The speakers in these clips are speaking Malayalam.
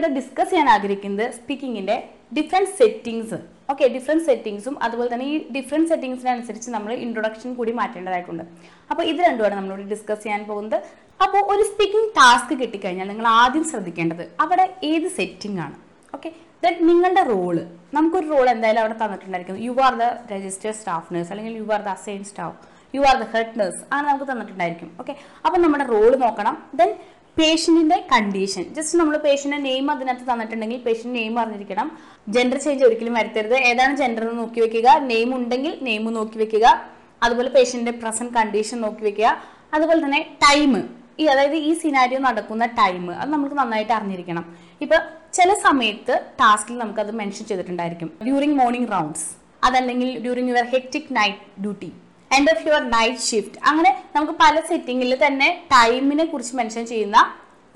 ഇവിടെ ഡിസ്കസ് ചെയ്യാൻ ആഗ്രഹിക്കുന്നത് സ്പീക്കിങ്ങിന്റെ ഡിഫറെന്റ് സെറ്റിങ്സ് ഓക്കെ ഡിഫറെന്റ് സെറ്റിങ്സും അതുപോലെ തന്നെ ഈ ഡിഫറെന്റ് സെറ്റിങ്സിനനുസരിച്ച് നമ്മൾ ഇൻട്രൊഡക്ഷൻ കൂടി മാറ്റേണ്ടതായിട്ടുണ്ട്. അപ്പോൾ ഇത് രണ്ടുമാണ് നമ്മളിവിടെ ഡിസ്കസ് ചെയ്യാൻ പോകുന്നത്. അപ്പോൾ ഒരു സ്പീക്കിംഗ് ടാസ്ക് കിട്ടിക്കഴിഞ്ഞാൽ നിങ്ങൾ ആദ്യം ശ്രദ്ധിക്കേണ്ടത് അവിടെ ഏത് സെറ്റിംഗ് ആണ്. ഓക്കെ ദെൻ നിങ്ങളുടെ റോൾ നമുക്കൊരു റോൾ എന്തായാലും അവിടെ തന്നിട്ടുണ്ടായിരിക്കും. You are the registered staff nurse അല്ലെങ്കിൽ you are the assign staff you are the head nurse ആണ് നമുക്ക് തന്നിട്ടുണ്ടായിരിക്കും. ഓക്കെ അപ്പം നമ്മുടെ റോൾ നോക്കണം. ദെൻ പേഷ്യന്റിന്റെ കണ്ടീഷൻ ജസ്റ്റ് നമ്മൾ പേഷ്യന്റെ നെയിം അതിനകത്ത് തന്നിട്ടുണ്ടെങ്കിൽ പേഷ്യന്റ് നെയിം അറിഞ്ഞിരിക്കണം. ജെൻഡർ ചേഞ്ച് ഒരിക്കലും വരുത്തരുത്. ഏതാണ് ജെൻഡർ എന്ന് നോക്കി വെക്കുക. നെയിം ഉണ്ടെങ്കിൽ നെയിം നോക്കി വെക്കുക. അതുപോലെ പേഷ്യന്റെ പ്രസന്റ് കണ്ടീഷൻ നോക്കി വെക്കുക. അതുപോലെ തന്നെ ടൈം ഈ അതായത് ഈ സിനാരിയോ നടക്കുന്ന ടൈം അത് നമുക്ക് നന്നായിട്ട് അറിഞ്ഞിരിക്കണം. ഇപ്പൊ ചില സമയത്ത് ടാസ്കിൽ നമുക്ക് അത് മെൻഷൻ ചെയ്തിട്ടുണ്ടായിരിക്കും. ഡ്യൂറിങ് മോർണിംഗ് റൗണ്ട്സ് അതല്ലെങ്കിൽ during your hectic night duty end of your night shift അങ്ങനെ നമുക്ക് പല സെറ്റിങ്ങിൽ തന്നെ ടൈമിനെ കുറിച്ച് മെൻഷൻ ചെയ്യുന്ന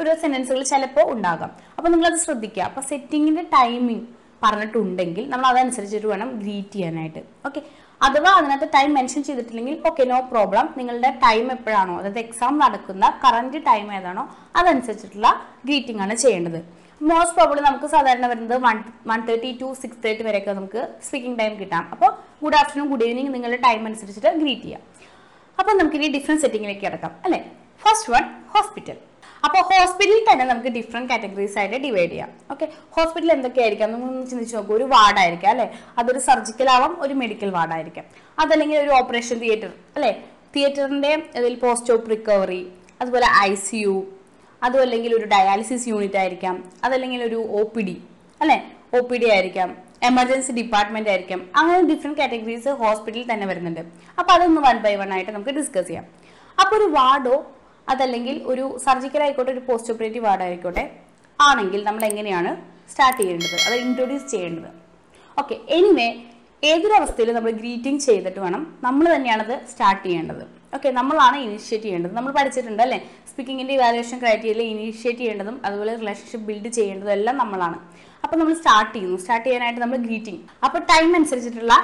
ഒരു സെന്റൻസുകൾ ചിലപ്പോൾ ഉണ്ടാകാം. അപ്പോൾ നിങ്ങളത് ശ്രദ്ധിക്കുക. അപ്പോൾ സെറ്റിങ്ങിന്റെ ടൈമിംഗ് പറഞ്ഞിട്ടുണ്ടെങ്കിൽ നമ്മൾ അതനുസരിച്ചിട്ട് വേണം ഗ്രീറ്റ് ചെയ്യാനായിട്ട്. ഓക്കെ അഥവാ അതിനകത്ത് ടൈം മെൻഷൻ ചെയ്തിട്ടില്ലെങ്കിൽ ഓക്കെ നോ പ്രോബ്ലം നിങ്ങളുടെ ടൈം എപ്പോഴാണോ? അതായത് എക്സാം നടക്കുന്ന കറന്റ് ടൈം ഏതാണോ? അതനുസരിച്ചിട്ടുള്ള ഗ്രീറ്റിംഗ് ആണ് ചെയ്യേണ്ടത്. മോസ്റ്റ് പ്രോബ്ലി നമുക്ക് സാധാരണ വരുന്നത് one one thirty to six thirty വരെയൊക്കെ നമുക്ക് സ്പീക്കിംഗ് ടൈം കിട്ടാം. അപ്പോൾ ഗുഡ് ആഫ്റ്റർനൂൺ ഗുഡ് ഈവനിങ് നിങ്ങളുടെ ടൈം അനുസരിച്ചിട്ട് ഗ്രീറ്റ് ചെയ്യാം. അപ്പോൾ നമുക്ക് ഇനി ഡിഫറെന്റ് സെറ്റിങ്ങിലേക്ക് കിടക്കാം അല്ലേ? ഫസ്റ്റ് വൺ ഹോസ്പിറ്റൽ അപ്പോൾ ഹോസ്പിറ്റലിൽ തന്നെ നമുക്ക് ഡിഫറെന്റ് കാറ്റഗറീസ് ആയിട്ട് ഡിവൈഡ് ചെയ്യാം. ഓക്കെ ഹോസ്പിറ്റൽ എന്തൊക്കെയായിരിക്കാം? നമ്മൾ ചിന്തിച്ച് നോക്കുക ഒരു വാർഡായിരിക്കാം അല്ലേ? അതൊരു സർജിക്കൽ ആവാം ഒരു മെഡിക്കൽ വാർഡായിരിക്കാം അതല്ലെങ്കിൽ ഒരു ഓപ്പറേഷൻ തിയേറ്റർ അല്ലേ? തിയേറ്ററിന്റെ അതിൽ പോസ്റ്റ് ഓപ്പ് റിക്കവറി അതുപോലെ ഐ സി യു അതും അല്ലെങ്കിൽ ഒരു ഡയാലിസിസ് യൂണിറ്റ് ആയിരിക്കാം അതല്ലെങ്കിൽ ഒരു ഒ പി ഡി അല്ലേ? ഒ പി ഡി ആയിരിക്കാം എമർജൻസി ഡിപ്പാർട്ട്മെന്റ് ആയിരിക്കാം അങ്ങനെ ഡിഫറെന്റ് കാറ്റഗറീസ് ഹോസ്പിറ്റലിൽ തന്നെ വരുന്നുണ്ട്. അപ്പോൾ അതൊന്ന് വൺ ബൈ വൺ ആയിട്ട് നമുക്ക് ഡിസ്കസ് ചെയ്യാം. അപ്പോൾ ഒരു വാർഡോ അതല്ലെങ്കിൽ ഒരു സർജിക്കൽ ആയിക്കോട്ടെ ഒരു പോസ്റ്റ് ഓപ്പറേറ്റീവ് വാർഡ് ആയിക്കോട്ടെ ആണെങ്കിൽ നമ്മൾ എങ്ങനെയാണ് സ്റ്റാർട്ട് ചെയ്യേണ്ടത്? അത് ഇൻട്രൊഡ്യൂസ് ചെയ്യേണ്ടത്. ഓക്കെ എനിവേ ഏതൊരവസ്ഥയിൽ നമ്മൾ ഗ്രീറ്റിംഗ് ചെയ്തിട്ട് വേണം നമ്മൾ തന്നെയാണത് സ്റ്റാർട്ട് ചെയ്യേണ്ടത്. ഓക്കെ നമ്മളാണ് ഇനിഷ്യേറ്റ് ചെയ്യേണ്ടത്. നമ്മൾ പഠിച്ചിട്ടുണ്ട് അല്ലേ? സ്പീക്കിങ്ങിന്റെ ഇവാലുവേഷൻ ക്രൈറ്റീരിയയിൽ ഇനീഷ്യേറ്റ് ചെയ്യേണ്ടതും അതുപോലെ റിലേഷൻഷിപ്പ് ബിൽഡ് ചെയ്യേണ്ടതും എല്ലാം നമ്മളാണ്. അപ്പോൾ നമ്മൾ സ്റ്റാർട്ട് ചെയ്യുന്നു. സ്റ്റാർട്ട് ചെയ്യാനായിട്ട് നമ്മൾ ഗ്രീറ്റിംഗ് അപ്പോൾ ടൈം അനുസരിച്ചിട്ടുള്ള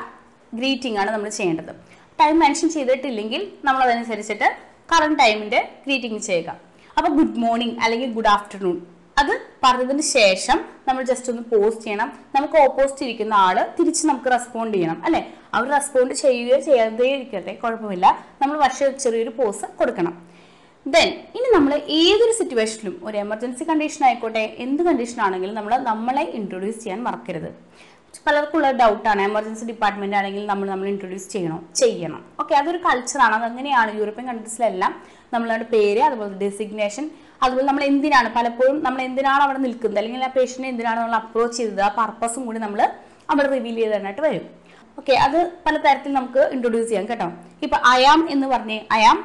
ഗ്രീറ്റിംഗ് ആണ് നമ്മൾ ചെയ്യേണ്ടത്. ടൈം മെൻഷൻ ചെയ്തിട്ടില്ലെങ്കിൽ നമ്മൾ അതനുസരിച്ചിട്ട് കറണ്ട് ടൈമിന്റെ ഗ്രീറ്റിംഗ് ചെയ്യുക. അപ്പോൾ ഗുഡ് മോർണിംഗ് അല്ലെങ്കിൽ ഗുഡ് ആഫ്റ്റർനൂൺ അത് പറഞ്ഞതിന് ശേഷം നമ്മൾ ജസ്റ്റ് ഒന്ന് പോസ്റ്റ് ചെയ്യണം. നമുക്ക് ഓപ്പോസിറ്റ് ഇരിക്കുന്ന ആൾ തിരിച്ച് നമുക്ക് റെസ്പോണ്ട് ചെയ്യണം അല്ലെ? അവർ റെസ്പോണ്ട് ചെയ്യുകയോ ചെയ്യാതെ ഇരിക്കട്ടെ കുഴപ്പമില്ല. നമ്മൾ പക്ഷേ ചെറിയൊരു പോസ് കൊടുക്കണം. ദെൻ ഇനി നമ്മൾ ഏതൊരു സിറ്റുവേഷനിലും ഒരു എമർജൻസി കണ്ടീഷൻ ആയിക്കോട്ടെ എന്ത് കണ്ടീഷൻ ആണെങ്കിലും നമ്മൾ നമ്മളെ ഇൻട്രൊഡ്യൂസ് ചെയ്യാൻ മറക്കരുത്. പലർക്കുള്ള ഡൗട്ടാണ് എമർജൻസി ഡിപ്പാർട്ട്മെന്റ് ആണെങ്കിൽ നമ്മൾ നമ്മൾ ഇൻട്രൊഡ്യൂസ് ചെയ്യണോ? ചെയ്യണം. ഓക്കെ അതൊരു കൾച്ചറാണ് അതങ്ങനെയാണ് യൂറോപ്യൻ കൺട്രീസിലെല്ലാം നമ്മളുടെ പേര് അതുപോലെ ഡെസിഗ്നേഷൻ അതുപോലെ നമ്മൾ എന്തിനാണ് പലപ്പോഴും നമ്മൾ എന്തിനാണ് അവിടെ നിൽക്കുന്നത്? അല്ലെങ്കിൽ ആ പേഷ്യനെ എന്തിനാണ് നമ്മൾ അപ്രോച്ച് ചെയ്തത്? ആ പർപ്പസും കൂടി നമ്മൾ അവിടെ റിവീൽ ചെയ്തതായിട്ട് വരും. ഓക്കെ അത് പല തരത്തിൽ നമുക്ക് ഇൻട്രൊഡ്യൂസ് ചെയ്യാം കേട്ടോ. ഇപ്പൊ അയാം എന്ന് പറഞ്ഞ് അയാം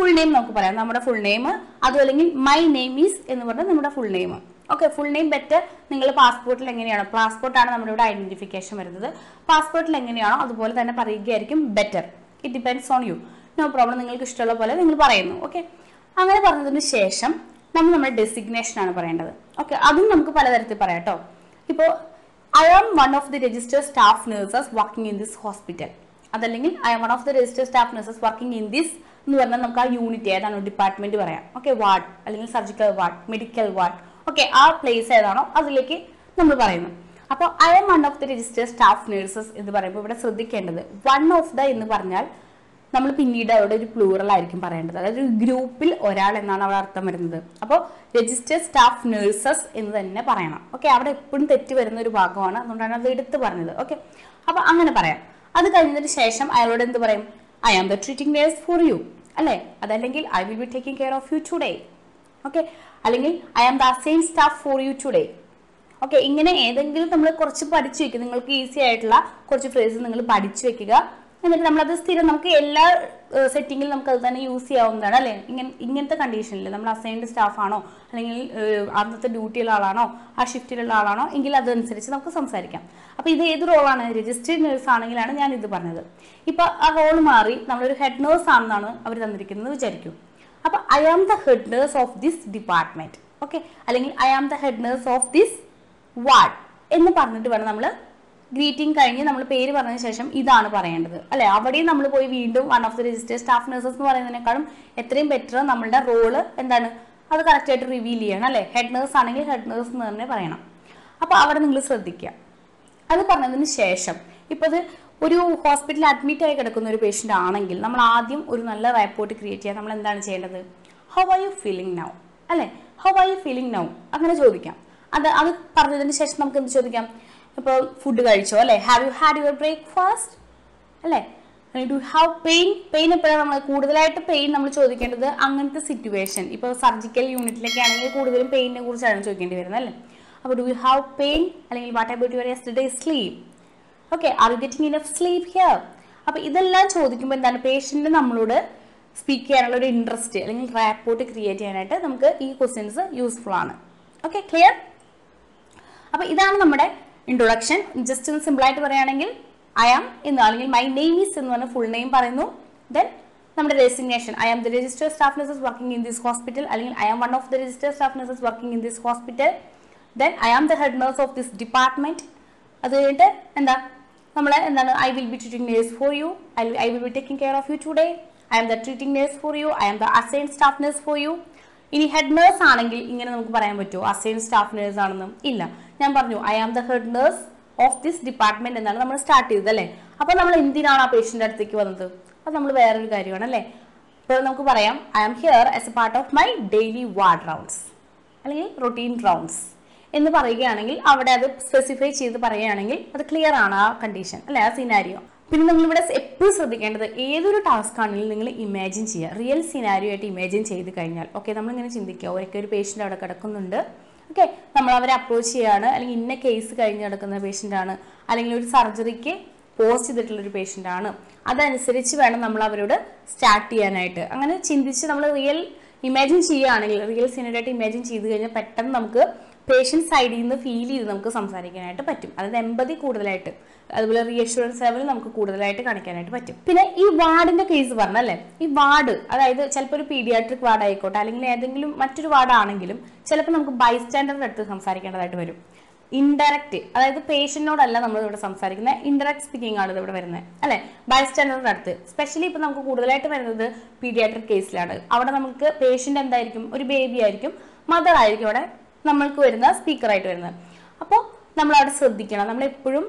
ഫുൾ നെയിം നമുക്ക് പറയാം. നമ്മുടെ ഫുൾ നെയിം അതും മൈ നെയിം ഈസ് എന്ന് പറഞ്ഞാൽ നമ്മുടെ full name okay full name better നിങ്ങൾ പാസ്പോർട്ടിൽ എങ്ങനെയാണോ പാസ്പോർട്ടാണ് നമ്മുടെ ഇവിടെ ഐഡന്റിഫിക്കേഷൻ വരുന്നത്. പാസ്പോർട്ടിൽ എങ്ങനെയാണോ അതുപോലെ തന്നെ പറയുകയായിരിക്കും better it depends on you no problem നിങ്ങൾക്ക് ഇഷ്ടമുള്ള പോലെ നിങ്ങൾ പറയുന്നു. ഓക്കെ അങ്ങനെ പറഞ്ഞതിന് ശേഷം നമ്മൾ നമ്മുടെ ഡെസിഗ്നേഷൻ ആണ് പറയേണ്ടത്. ഓക്കെ അതും നമുക്ക് പലതരത്തിൽ പറയാം കേട്ടോ ഇപ്പോൾ I am one of the registered staff nurses working in this hospital അതല്ലെങ്കിൽ I am one of the registered staff nurses working in this എന്ന് പറഞ്ഞാൽ നമുക്ക് ആ യൂണിറ്റ് ഏതാണോ? ഡിപ്പാർട്ട്മെന്റ് പറയാം. ഓക്കെ വാർഡ് അല്ലെങ്കിൽ surgical ward medical ward okay ആ പ്ലേസ് ഏതാണോ അതിലേക്ക് നമ്മൾ പറയുന്നു. അപ്പോൾ I am one of the register staff nurses എന്ന് പറയുമ്പോൾ ഇവിടെ ശ്രദ്ധിക്കേണ്ടത് വൺ ഓഫ് ദ എന്ന് പറഞ്ഞാൽ നമ്മൾ പിന്നീട് അവിടെ ഒരു പ്ലൂറൽ ആയിരിക്കും പറയേണ്ടത്. അതായത് ഒരു ഗ്രൂപ്പിൽ ഒരാൾ എന്നാണ് അവിടെ അർത്ഥം വരുന്നത്. അപ്പോൾ രജിസ്റ്റർ സ്റ്റാഫ് നേഴ്സസ് എന്ന് തന്നെ പറയണം. ഓക്കെ അവിടെ എപ്പോഴും തെറ്റ് വരുന്ന ഒരു ഭാഗമാണ്. അതുകൊണ്ടാണ് അത് എടുത്ത് പറഞ്ഞത്. ഓക്കെ അപ്പോൾ അങ്ങനെ പറയാം. അത് കഴിഞ്ഞതിന് ശേഷം അയാളോട് എന്ത് പറയും? I am the treating nurse for you അല്ലേ? അതല്ലെങ്കിൽ I will be taking care of you today okay അല്ലെങ്കിൽ I am the same staff for you today okay ഇങ്ങനെ ഏതെങ്കിലും നമ്മൾ കുറച്ച് പഠിച്ചു വെക്കുക നിങ്ങൾക്ക് ഈസി ആയിട്ടുള്ള കുറച്ച് ഫ്രേസ് നിങ്ങൾ പഠിച്ചു വെക്കുക. എന്നിട്ട് നമ്മളത് സ്ഥിരം നമുക്ക് എല്ലാ സെറ്റിങ്ങിലും നമുക്ക് അത് തന്നെ യൂസ് ചെയ്യാവുന്നതാണ് അല്ലേ? ഇങ്ങനെ ഇങ്ങനത്തെ കണ്ടീഷനിൽ നമ്മൾ അസൈൻഡ് സ്റ്റാഫ് ആണോ? അല്ലെങ്കിൽ അന്നത്തെ ഡ്യൂട്ടിയുള്ള ആളാണോ? ആ ഷിഫ്റ്റിലുള്ള ആളാണോ? എങ്കിൽ അതനുസരിച്ച് നമുക്ക് സംസാരിക്കാം. അപ്പോൾ ഇത് ഏത് റോളാണ് രജിസ്റ്റേർഡ് നേഴ്സ് ആണെങ്കിലാണ് ഞാൻ ഇത് പറഞ്ഞത്. ഇപ്പോൾ ആ റോൾ മാറി നമ്മളൊരു ഹെഡ് നേഴ്സ് ആണെന്നാണ് അവർ തന്നിരിക്കുന്നത് വിചാരിക്കും. അപ്പോൾ I am the head nurse of this department okay അല്ലെങ്കിൽ I am the head nurse of this ward എന്ന് പറഞ്ഞിട്ട് വേണം നമ്മൾ ഗ്രീറ്റിംഗ് കഴിഞ്ഞ് നമ്മൾ പേര് പറഞ്ഞ ശേഷം ഇതാണ് പറയേണ്ടത്. അല്ലെ? അവിടെയും നമ്മൾ പോയി വീണ്ടും one of the register staff nurses എന്ന് പറയുന്നതിനേക്കാളും എത്രയും ബെറ്റർ നമ്മളുടെ റോൾ എന്താണ്? അത് കറക്റ്റായിട്ട് റിവീൽ ചെയ്യണം അല്ലേ? ഹെഡ് നേഴ്സ് ആണെങ്കിൽ ഹെഡ് നേഴ്സ് എന്ന് തന്നെ പറയണം. അപ്പോൾ അവിടെ നിങ്ങൾ ശ്രദ്ധിക്കുക. അത് പറഞ്ഞതിന് ശേഷം ഇപ്പോൾ അത് ഒരു ഹോസ്പിറ്റലിൽ അഡ്മിറ്റ് ആയി കിടക്കുന്ന ഒരു പേഷ്യന്റ് ആണെങ്കിൽ നമ്മൾ ആദ്യം ഒരു നല്ല റെപ്പോർട്ട് ക്രിയേറ്റ് ചെയ്യാൻ നമ്മൾ എന്താണ് ചെയ്യേണ്ടത്? How are you feeling now അല്ലേ? How are you feeling now അങ്ങനെ ചോദിക്കാം. അത് അത് പറഞ്ഞതിന് ശേഷം നമുക്ക് എന്ത് ചോദിക്കാം? ഇപ്പോൾ ഫുഡ് കഴിച്ചോ അല്ലേ? Have you had your breakfast അല്ലേ? ഡു ഹാവ് പെയിൻ പെയിൻ എപ്പോഴാണ് നമ്മൾ കൂടുതലായിട്ട് പെയിൻ നമ്മൾ ചോദിക്കേണ്ടത്? അങ്ങനത്തെ സിറ്റുവേഷൻ ഇപ്പോൾ സർജിക്കൽ യൂണിറ്റിലൊക്കെ ആണെങ്കിൽ കൂടുതലും പെയിനെ കുറിച്ചാണ് ചോദിക്കേണ്ടി വരുന്നത് അല്ലേ? അപ്പോൾ ഡു യു ഹാവ് പെയിൻ അല്ലെങ്കിൽ what about your yesterday sleep okay are you getting enough sleep here അപ്പോൾ ഇതെല്ലാം ചോദിക്കുമ്പോൾ എന്താണ്? പേഷ്യന്റ് നമ്മളോട് സ്പീക്ക് ചെയ്യാനുള്ള ഒരു ഇൻട്രസ്റ്റ് അല്ലെങ്കിൽ റാപ്പോർട്ട് ക്രിയേറ്റ് ചെയ്യാനായിട്ട് നമുക്ക് ഈ ക്വസ്റ്റ്യൻസ് യൂസ്ഫുൾ ആണ്. ഓക്കെ ക്ലിയർ അപ്പോൾ ഇതാണ് നമ്മുടെ ഇൻട്രൊഡക്ഷൻ ജസ്റ്റ് ഒന്ന് സിമ്പിൾ ആയിട്ട് പറയുകയാണെങ്കിൽ ഐ ആം എന്ന് അല്ലെങ്കിൽ മൈ നെയിം ഈസ് എന്ന് പറഞ്ഞ ഫുൾ നെയിം പറയുന്നു. ദെൻ നമ്മുടെ designation I am the register staff nurses working in this hospital അല്ലെങ്കിൽ I am one of the register staff nurses working in this hospital then I am the head nurse of this department അത് കഴിഞ്ഞിട്ട് എന്താ? നമ്മൾ എന്താണ്? I will be treating nurse for you I I will be taking care of you today I am the treating nurse for you I am the assign staff nurse for you ഇനി ഹെഡ് നേഴ്സ് ആണെങ്കിൽ ഇങ്ങനെ നമുക്ക് പറയാൻ പറ്റുമോ? അസൈൻ സ്റ്റാഫ് നേഴ്സ് ആണെന്നും. ഇല്ല. ഞാൻ പറഞ്ഞു I am the head nurse of this department എന്നാണ് നമ്മൾ സ്റ്റാർട്ട് ചെയ്തത് അല്ലേ? അപ്പോൾ നമ്മൾ എന്തിനാണ് ആ പേഷ്യന്റെ അടുത്തേക്ക് വന്നത്? അത് നമ്മൾ വേറൊരു കാര്യമാണ് അല്ലേ? ഇപ്പോൾ നമുക്ക് പറയാം I am here as a part of my daily ward rounds അല്ലെങ്കിൽ റൊട്ടീൻ റൗണ്ട്സ് എന്ന് പറയുകയാണെങ്കിൽ അവിടെ അത് സ്പെസിഫൈ ചെയ്ത് പറയുകയാണെങ്കിൽ അത് ക്ലിയർ ആണ് ആ കണ്ടീഷൻ അല്ലെ? ആ സിനാരിയോ പിന്നെ നിങ്ങളിവിടെ എപ്പോഴും ശ്രദ്ധിക്കേണ്ടത് ഏതൊരു ടാസ്ക് ആണെങ്കിലും നിങ്ങൾ ഇമാജിൻ ചെയ്യുക. റിയൽ സിനാരിയോ ആയിട്ട് ഇമാജിൻ ചെയ്ത് കഴിഞ്ഞാൽ ഓക്കെ നമ്മളിങ്ങനെ ചിന്തിക്കുക. ഒരൊക്കെ ഒരു പേഷ്യന്റ് അവിടെ കിടക്കുന്നുണ്ട്. ഓക്കെ നമ്മൾ അവരെ അപ്രോച്ച് ചെയ്യാണ് അല്ലെങ്കിൽ ഇന്ന കേസ് കഴിഞ്ഞ് കിടക്കുന്ന ആണ്. അല്ലെങ്കിൽ ഒരു സർജറിക്ക് പോസ്റ്റ് ചെയ്തിട്ടുള്ള ഒരു പേഷ്യന്റ് ആണ്. അതനുസരിച്ച് വേണം നമ്മൾ അവരോട് സ്റ്റാർട്ട് ചെയ്യാനായിട്ട്. അങ്ങനെ ചിന്തിച്ച് നമ്മൾ റിയൽ ഇമാജിൻ ചെയ്യുകയാണെങ്കിൽ റിയൽ സിനറായിട്ട് ഇമാജിൻ ചെയ്ത് കഴിഞ്ഞാൽ പെട്ടെന്ന് നമുക്ക് പേഷ്യന്റ് സൈഡിൽ നിന്ന് ഫീൽ ചെയ്ത് നമുക്ക് സംസാരിക്കാനായിട്ട് പറ്റും. അതായത് എമ്പതി കൂടുതലായിട്ട് അതുപോലെ റീഅഷുറൻസ് ലെവൽ നമുക്ക് കൂടുതലായിട്ട് കാണിക്കാനായിട്ട് പറ്റും. പിന്നെ ഈ വാർഡിന്റെ കേസ് പറഞ്ഞല്ലേ? ഈ വാർഡ് അതായത് ചിലപ്പോൾ ഒരു പീഡിയാട്രിക് വാർഡ് ആയിക്കോട്ടെ അല്ലെങ്കിൽ ഏതെങ്കിലും മറ്റൊരു വാർഡ് ആണെങ്കിലും ചിലപ്പോൾ നമുക്ക് ബൈസ്റ്റാൻഡറിന്റെ അടുത്ത് സംസാരിക്കേണ്ടതായിട്ട് വരും. ഇൻഡയറക്റ്റ് അതായത് പേഷ്യന്റിനോടല്ല നമ്മൾ ഇവിടെ സംസാരിക്കുന്നത് ഇൻഡയറക്റ്റ് സ്പീക്കിംഗ് ആണ് ഇവിടെ വരുന്നത് അല്ലെ? ബൈസ്റ്റാൻഡറിന്റെ അടുത്ത്. സ്പെഷ്യലി ഇപ്പം നമുക്ക് കൂടുതലായിട്ട് വരുന്നത് പീഡിയാട്രിക് കേസിലാണ് അവിടെ നമുക്ക് പേഷ്യന്റ് എന്തായിരിക്കും? ഒരു ബേബി ആയിരിക്കും മദർ ആയിരിക്കും അവിടെ നമ്മൾക്ക് വരുന്ന സ്പീക്കറായിട്ട് വരുന്നത്. അപ്പോൾ നമ്മൾ അവിടെ ശ്രദ്ധിക്കണം. നമ്മൾ എപ്പോഴും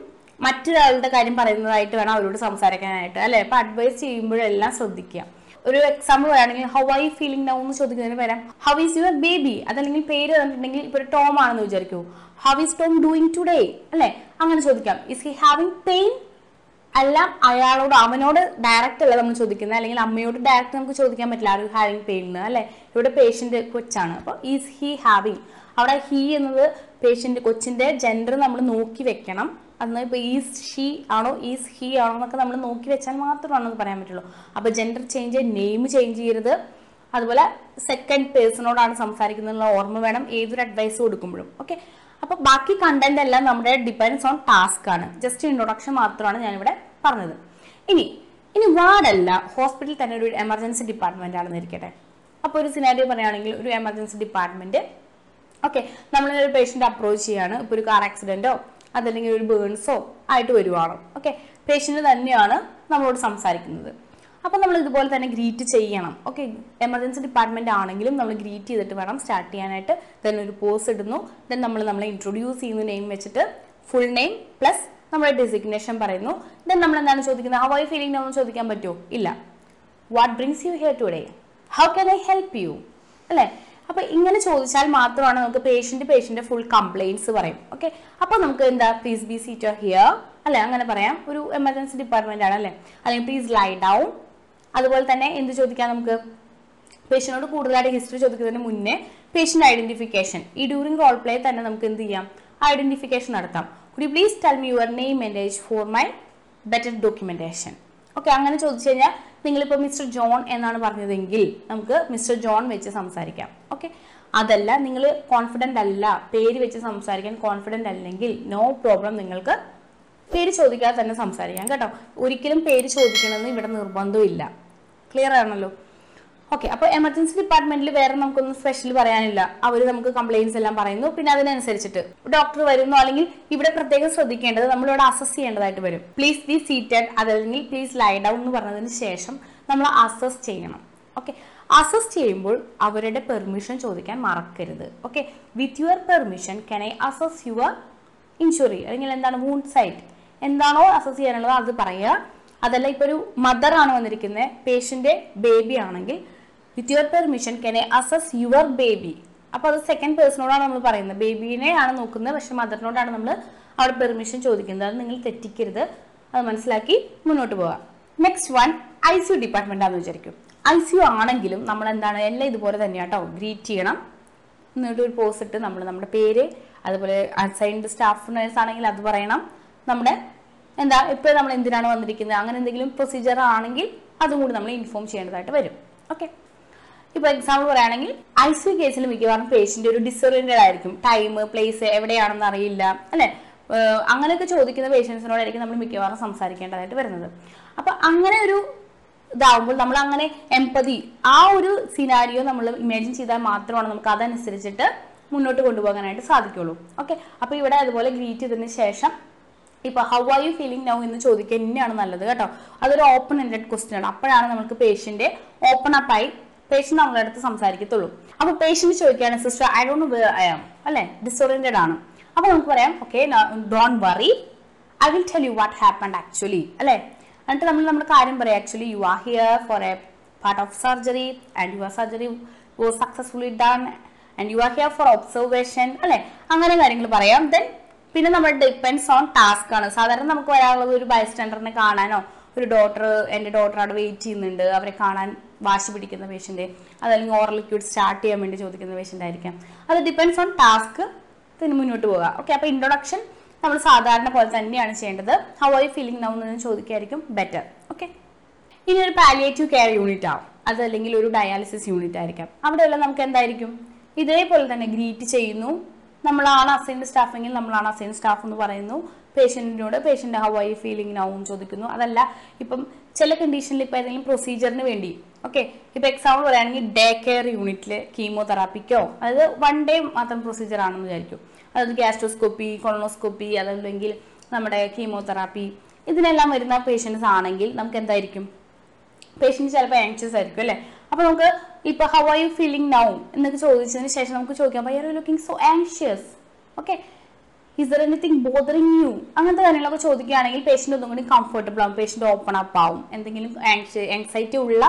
മറ്റൊരാളുടെ കാര്യം പറയുന്നതായിട്ട് വേണം അവരോട് സംസാരിക്കാനായിട്ട് അല്ലേ? അപ്പൊ അഡ്വൈസ് ചെയ്യുമ്പോഴെല്ലാം ശ്രദ്ധിക്കുക. ഒരു എക്സാമ്പിൾ പറയുകയാണെങ്കിൽ ഹൗ ഐ ഫീലിംഗ് നൗ എന്ന് ചോദിക്കുന്നതിന് പകരം ഹൗ ഈസ് യുവർ ബേബി അതല്ലെങ്കിൽ പേര് തന്നിട്ടുണ്ടെങ്കിൽ ഇപ്പൊ ഒരു ടോം ആണെന്ന് വിചാരിക്കൂ. How is Tom doing today അല്ലെ? അങ്ങനെ ചോദിക്കാം. ഇസ് ഹി ഹാവിംഗ് പെയിൻ അല്ല അയാളോട് അവനോട് ഡയറക്റ്റ് അല്ല നമ്മൾ ചോദിക്കുന്നത്. അല്ലെങ്കിൽ അമ്മയോട് ഡയറക്റ്റ് നമുക്ക് ചോദിക്കാൻ പറ്റില്ല ആർ യു ഹാവിങ് പെയിൻ എന്ന് അല്ലെ? ഇവിടെ പേഷ്യന്റ് കൊച്ചാണ്. അപ്പോൾ ഈസ് ഹി ഹാവിംഗ് അവിടെ ഹീ എന്നത് പേഷ്യന്റ് കൊച്ചിന്റെ ജെൻഡർ നമ്മൾ നോക്കി വെക്കണം. അന്ന് ഇപ്പോൾ ഈസ് ഷീ ആണോ ഈസ് ഹീ ആണോ എന്നൊക്കെ നമ്മൾ നോക്കി വെച്ചാൽ മാത്രമാണ് അത് പറയാൻ പറ്റുള്ളൂ. അപ്പോൾ ജെൻഡർ ചേഞ്ച് നെയിം ചേഞ്ച് ചെയ്യരുത്. അതുപോലെ സെക്കൻഡ് പേഴ്സണോടാണ് സംസാരിക്കുന്നതിനുള്ള ഓർമ്മ വേണം ഏതൊരു അഡ്വൈസ് കൊടുക്കുമ്പോഴും. ഓക്കെ അപ്പോൾ ബാക്കി കണ്ടന്റ് എല്ലാം നമ്മുടെ ഡിപ്പെൻഡ്സ് ഓൺ ടാസ്ക് ആണ്. ജസ്റ്റ് ഇൻട്രൊഡക്ഷൻ മാത്രമാണ് ഞാനിവിടെ പറഞ്ഞത്. ഇനി ഇനി വാർഡല്ല ഹോസ്പിറ്റലിൽ തന്നെ ഒരു എമർജൻസി ഡിപ്പാർട്ട്മെന്റ് ആണെന്ന് ഇരിക്കട്ടെ. അപ്പോൾ ഒരു സിനാരിയോ പറയുകയാണെങ്കിൽ ഒരു എമർജൻസി ഡിപ്പാർട്ട്മെന്റ് ഓക്കെ നമ്മളൊരു പേഷ്യന്റ് അപ്രോച്ച് ചെയ്യാണ്. ഇപ്പോൾ ഒരു കാർ ആക്സിഡന്റോ അതല്ലെങ്കിൽ ഒരു ബേൺസോ ആയിട്ട് വരുവാണ്. ഓക്കെ പേഷ്യന്റ് തന്നെയാണ് നമ്മളോട് സംസാരിക്കുന്നത്. അപ്പം നമ്മൾ ഇതുപോലെ തന്നെ ഗ്രീറ്റ് ചെയ്യണം. ഓക്കെ എമർജൻസി ഡിപ്പാർട്ട്മെന്റ് ആണെങ്കിലും നമ്മൾ ഗ്രീറ്റ് ചെയ്തിട്ട് വേണം സ്റ്റാർട്ട് ചെയ്യാനായിട്ട്. ദെൻ ഒരു പോസ് ഇടുന്നു. ദെൻ നമ്മൾ നമ്മളെ ഇൻട്രൊഡ്യൂസ് ചെയ്യുന്ന നെയിം വെച്ചിട്ട് ഫുൾ നെയിം പ്ലസ് നമ്മുടെ ഡെസിഗ്നേഷൻ പറയുന്നു. ദെൻ നമ്മൾ എന്താണ് ചോദിക്കുന്നത്? ഹൗ ഐ ഫീലിംഗ് നമ്മൾ ചോദിക്കാൻ പറ്റുമോ? ഇല്ല. What brings you here today how can I help you അല്ലേ? അപ്പൊ ഇങ്ങനെ ചോദിച്ചാൽ മാത്രമാണ് നമുക്ക് പേഷ്യന്റ് പേഷ്യന്റ് ഫുൾ കംപ്ലൈൻസ് പറയും. ഓക്കെ അപ്പൊ നമുക്ക് എന്താ? പ്ലീസ് ബി സീറ്റ് ഹിയർ അല്ലെ? അങ്ങനെ പറയാം. ഒരു എമർജൻസി ഡിപ്പാർട്ട്മെന്റ് ആണ് അല്ലെ? അല്ലെങ്കിൽ പ്ലീസ് ലൈ ഡൗൺ അതുപോലെ തന്നെ എന്ത് ചോദിക്കാം നമുക്ക്? പേഷ്യനോട് കൂടുതലായിട്ട് ഹിസ്റ്ററി ചോദിക്കുന്നതിന് മുന്നേ പേഷ്യന്റ് ഐഡന്റിഫിക്കേഷൻ ഈ ഡ്യൂറിംഗ് റോൾ പ്ലേ തന്നെ നമുക്ക് എന്ത് ചെയ്യാം? ഐഡന്റിഫിക്കേഷൻ നടത്താം. You please tell me your name and age for my better documentation okay അങ്ങനെ ചോദിച്ചു കഴിഞ്ഞാൽ നിങ്ങളിപ്പോൾ മിസ്റ്റർ ജോൺ എന്നാണ് പറഞ്ഞതെങ്കിൽ നമുക്ക് മിസ്റ്റർ ജോൺ വെച്ച് സംസാരിക്കാം. ഓക്കെ? അതല്ല നിങ്ങൾ കോൺഫിഡന്റ് അല്ല പേര് വെച്ച് സംസാരിക്കാൻ കോൺഫിഡന്റ് അല്ലെങ്കിൽ നോ പ്രോബ്ലം നിങ്ങൾക്ക് പേര് ചോദിക്കാതെ തന്നെ സംസാരിക്കാം കേട്ടോ. ഒരിക്കലും പേര് ചോദിക്കണമെന്ന് ഇവിടെ നിർബന്ധമില്ല. ക്ലിയർ ആണല്ലോ? ഓക്കെ അപ്പോൾ എമർജൻസി ഡിപ്പാർട്ട്മെന്റിൽ വേറെ നമുക്കൊന്നും സ്പെഷ്യൽ പറയാനില്ല. അവർ നമുക്ക് കംപ്ലൈൻസ് എല്ലാം പറയുന്നു. പിന്നെ അതിനനുസരിച്ചിട്ട് ഡോക്ടർ വരുന്നു. അല്ലെങ്കിൽ ഇവിടെ പ്രത്യേകം ശ്രദ്ധിക്കേണ്ടത് നമ്മളിവിടെ അസസ് ചെയ്യേണ്ടതായിട്ട് വരും. പ്ലീസ് ബി സീറ്റഡ് അതല്ലെങ്കിൽ പ്ലീസ് ലൈ ഡൗൺ എന്ന് പറഞ്ഞതിന് ശേഷം നമ്മൾ അസസ് ചെയ്യണം. ഓക്കെ അസസ് ചെയ്യുമ്പോൾ അവരുടെ പെർമിഷൻ ചോദിക്കാൻ മറക്കരുത്. Okay with your permission can I assess your injury അല്ലെങ്കിൽ എന്താണ് വൂണ്ട് സൈറ്റ് എന്താണോ അസസ് ചെയ്യാനുള്ളത് അത് പറയുക. അതല്ല ഇപ്പോൾ ഒരു മദർ ആണ് വന്നിരിക്കുന്നത് പേഷ്യന്റെ ബേബി ആണെങ്കിൽ with your permission can I assess your baby അപ്പോൾ അത് സെക്കൻഡ് പേഴ്സണോടാണ് നമ്മൾ പറയുന്നത്. ബേബീനെ ആണ് നോക്കുന്നത്. പക്ഷെ മദറിനോടാണ് നമ്മൾ അവിടെ പെർമിഷൻ ചോദിക്കുന്നത്. അത് നിങ്ങൾ തെറ്റിക്കരുത്. അത് മനസ്സിലാക്കി മുന്നോട്ട് പോവുക next one I C U department ആണെന്ന് വിചാരിക്കും. ഐ സി യു ആണെങ്കിലും നമ്മൾ എന്താണ് എല്ലാം ഇതുപോലെ തന്നെയാണ് കേട്ടോ ഗ്രീറ്റ് ചെയ്യണം. എന്നിട്ട് ഒരു പോസ് ഇട്ട് നമ്മൾ നമ്മുടെ പേര് അതുപോലെ അസൈൻഡ് സ്റ്റാഫ് നേഴ്സ് ആണെങ്കിൽ അത് പറയണം. നമ്മുടെ എന്താ? ഇപ്പോൾ നമ്മൾ എന്തിനാണ് വന്നിരിക്കുന്നത്? അങ്ങനെ എന്തെങ്കിലും പ്രൊസീജിയർ ആണെങ്കിൽ അതും കൂടി നമ്മൾ ഇൻഫോം ചെയ്യേണ്ടതായിട്ട് വരും. ഓക്കെ ഇപ്പോൾ എക്സാമ്പിൾ പറയുകയാണെങ്കിൽ ഐ സി കേസിൽ മിക്കവാറും പേഷ്യന്റ് ഒരു ഡിസോറിയന്റഡ് ആയിരിക്കും. ടൈം പ്ലേസ് എവിടെയാണെന്ന് അറിയില്ല അല്ലെ? അങ്ങനെയൊക്കെ ചോദിക്കുന്ന പേഷ്യൻസിനോടായിരിക്കും നമ്മൾ മിക്കവാറും സംസാരിക്കേണ്ടതായിട്ട് വരുന്നത്. അപ്പൊ അങ്ങനെ ഒരു ഇതാവുമ്പോൾ നമ്മൾ അങ്ങനെ എമ്പതി ആ ഒരു സിനാരിയോ നമ്മൾ ഇമാജിൻ ചെയ്താൽ മാത്രമാണ് നമുക്ക് അതനുസരിച്ചിട്ട് മുന്നോട്ട് കൊണ്ടുപോകാനായിട്ട് സാധിക്കുള്ളൂ. ഓക്കെ അപ്പോൾ ഇവിടെ അതുപോലെ ഗ്രീറ്റ് ചെയ്തതിന് ശേഷം ഇപ്പൊ how are you feeling now എന്ന് ചോദിക്കുക തന്നെയാണ് നല്ലത് കേട്ടോ. അതൊരു ഓപ്പൺ എൻഡഡ് ക്വസ്റ്റ്യൻ ആണ്. അപ്പോഴാണ് നമുക്ക് പേഷ്യന്റെ ഓപ്പൺ അപ്പ് ആയി പേഷ്യന്റ് നമ്മളെ അടുത്ത് സംസാരിക്കത്തുള്ളൂ. അപ്പോൾ പേഷ്യന്റ് ചോദിക്കുകയാണ് sister I don't where I am അല്ലേ? ഡിസോറിയന്റഡ് ആണ്. അപ്പോൾ നമുക്ക് പറയാം okay don't worry I will tell you what happened actually അല്ലേ? എന്നിട്ട് നമ്മൾ നമ്മുടെ കാര്യം പറയാം actually you are here for a part of surgery and your surgery was successfully done and you are here for observation അല്ലേ? അങ്ങനെ കാര്യങ്ങൾ പറയാം. ദെൻ പിന്നെ നമ്മൾ ഡിപ്പെൻഡ്സ് ഓൺ ടാസ്ക് ആണ്. സാധാരണ നമുക്ക് വരാനുള്ളത് ഒരു ബൈസ്റ്റാൻഡറിനെ കാണാനോ ഒരു ഡോക്ടർ എന്റെ ഡോക്ടർ അവിടെ വെയിറ്റ് ചെയ്യുന്നുണ്ട് അവരെ കാണാൻ വാശി പിടിക്കുന്ന പേഷ്യന്റ് അതല്ലെങ്കിൽ ഓറൽ ലിക്വിഡ് സ്റ്റാർട്ട് ചെയ്യാൻ വേണ്ടി ചോദിക്കുന്ന പേഷ്യന്റ് ആയിരിക്കാം. അത് ഡിപ്പെൻഡ്സ് ഓൺ ടാസ്ക് ഇതിന് മുന്നോട്ട് പോവുക. ഓക്കെ അപ്പോൾ ഇൻട്രൊഡക്ഷൻ നമ്മൾ സാധാരണ പോലെ തന്നെയാണ് ചെയ്യേണ്ടത്. How are you feeling now എന്ന് ചോദിക്കായിരിക്കും ബെറ്റർ ഓക്കെ ഇനി ഒരു പാലിയേറ്റീവ് കെയർ യൂണിറ്റ് ആവും. അതല്ലെങ്കിൽ ഒരു ഡയാലിസിസ് യൂണിറ്റ് ആയിരിക്കാം. അവിടെയെല്ലാം നമുക്ക് എന്തായിരിക്കും? ഇതേപോലെ തന്നെ ഗ്രീറ്റ് ചെയ്യുന്നു. നമ്മളാണ് അസൈൻഡ് സ്റ്റാഫെങ്കിൽ നമ്മളാണ് അസൈൻഡ് സ്റ്റാഫ് എന്ന് പറയുന്നു. പേഷ്യന്റിനോട് patient how I feeling now എന്ന് ചോദിക്കുന്നു. അതല്ല ഇപ്പം ചില കണ്ടീഷനിൽ ഇപ്പോൾ ഏതെങ്കിലും പ്രൊസീജിയറിന് വേണ്ടി ഓക്കെ ഇപ്പോൾ എക്സാമ്പിൾ പറയുകയാണെങ്കിൽ ഡേ കെയർ യൂണിറ്റിൽ കീമോതെറാപ്പിക്കോ അതായത് വൺ ഡേ മാത്രം പ്രൊസീജിയർ ആണെന്ന് വിചാരിക്കും. അതായത് ഗ്യാസ്ട്രോസ്കോപ്പി കൊളോസ്കോപ്പി അതല്ലെങ്കിൽ നമ്മുടെ കീമോതെറാപ്പി ഇതിനെല്ലാം വരുന്ന പേഷ്യൻസ് ആണെങ്കിൽ നമുക്ക് എന്തായിരിക്കും? പേഷ്യന്റ് ചിലപ്പോൾ ആങ്ഷ്യസ് ആയിരിക്കും അല്ലേ? അപ്പോൾ നമുക്ക് ഇപ്പോൾ how are you feeling now എന്നൊക്കെ ചോദിച്ചതിന് ശേഷം നമുക്ക് ചോദിക്കാം. Why are you looking so anxious okay is there anything bothering you അങ്ങനത്തെ കാര്യങ്ങളൊക്കെ ചോദിക്കുകയാണെങ്കിൽ പേഷ്യന്റ് ഒന്നും കൂടി കംഫർട്ടബിൾ ആവും. പേഷ്യന്റ് ഓപ്പൺ അപ്പ് ആവും. എന്തെങ്കിലും ആങ്സൈറ്റി ഉള്ള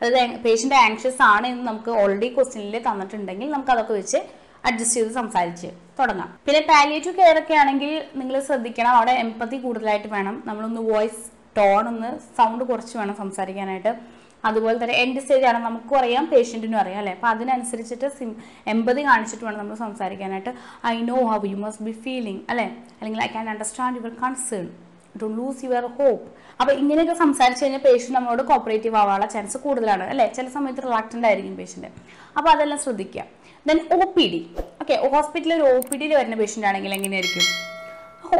അതായത് പേഷ്യന്റ് ആങ്ഷ്യസ് ആണ് എന്ന് നമുക്ക് ഓൾറെഡി ക്വസ്റ്റ്യനിൽ തന്നിട്ടുണ്ടെങ്കിൽ നമുക്ക് അതൊക്കെ വെച്ച് അഡ്ജസ്റ്റ് ചെയ്ത് സംസാരിച്ച് തുടങ്ങാം. പിന്നെ പാലിയേറ്റീവ് കെയർ ഒക്കെ ആണെങ്കിൽ നിങ്ങൾ ശ്രദ്ധിക്കണം. അവിടെ എമ്പത്തി കൂടുതലായിട്ട് വേണം. നമ്മളൊന്ന് വോയിസ് ടോൺ ഒന്ന് സൗണ്ട് കുറച്ച് വേണം സംസാരിക്കാനായിട്ട്. അതുപോലെ തന്നെ എൻഡ് സ്റ്റേജ് ആണ്. നമുക്കും അറിയാം പേഷ്യന്റിനും അറിയാം അല്ലേ? അപ്പോൾ അതിനനുസരിച്ചിട്ട് സിം എമ്പതി കാണിച്ചിട്ട് വേണം നമ്മൾ സംസാരിക്കാനായിട്ട്. I know how you must be feeling അല്ലേ? അല്ലെങ്കിൽ I can understand your concern do lose your hope അപ്പോൾ ഇങ്ങനെയൊക്കെ സംസാരിച്ച് കഴിഞ്ഞാൽ പേഷ്യന്റ് നമ്മളോട് കോപ്പറേറ്റീവ് ആവാനുള്ള ചാൻസ് കൂടുതലാണ് അല്ലേ? ചില സമയത്ത് റിലാക്റ്റന്റ് ആയിരിക്കും പേഷ്യന്റ് അപ്പോൾ അതെല്ലാം ശ്രദ്ധിക്കുക. Then O P D okay ഹോസ്പിറ്റലിൽ ഒരു ഒ പി ഡിയിൽ വരുന്ന പേഷ്യന്റ് ആണെങ്കിൽ എങ്ങനെയായിരിക്കും?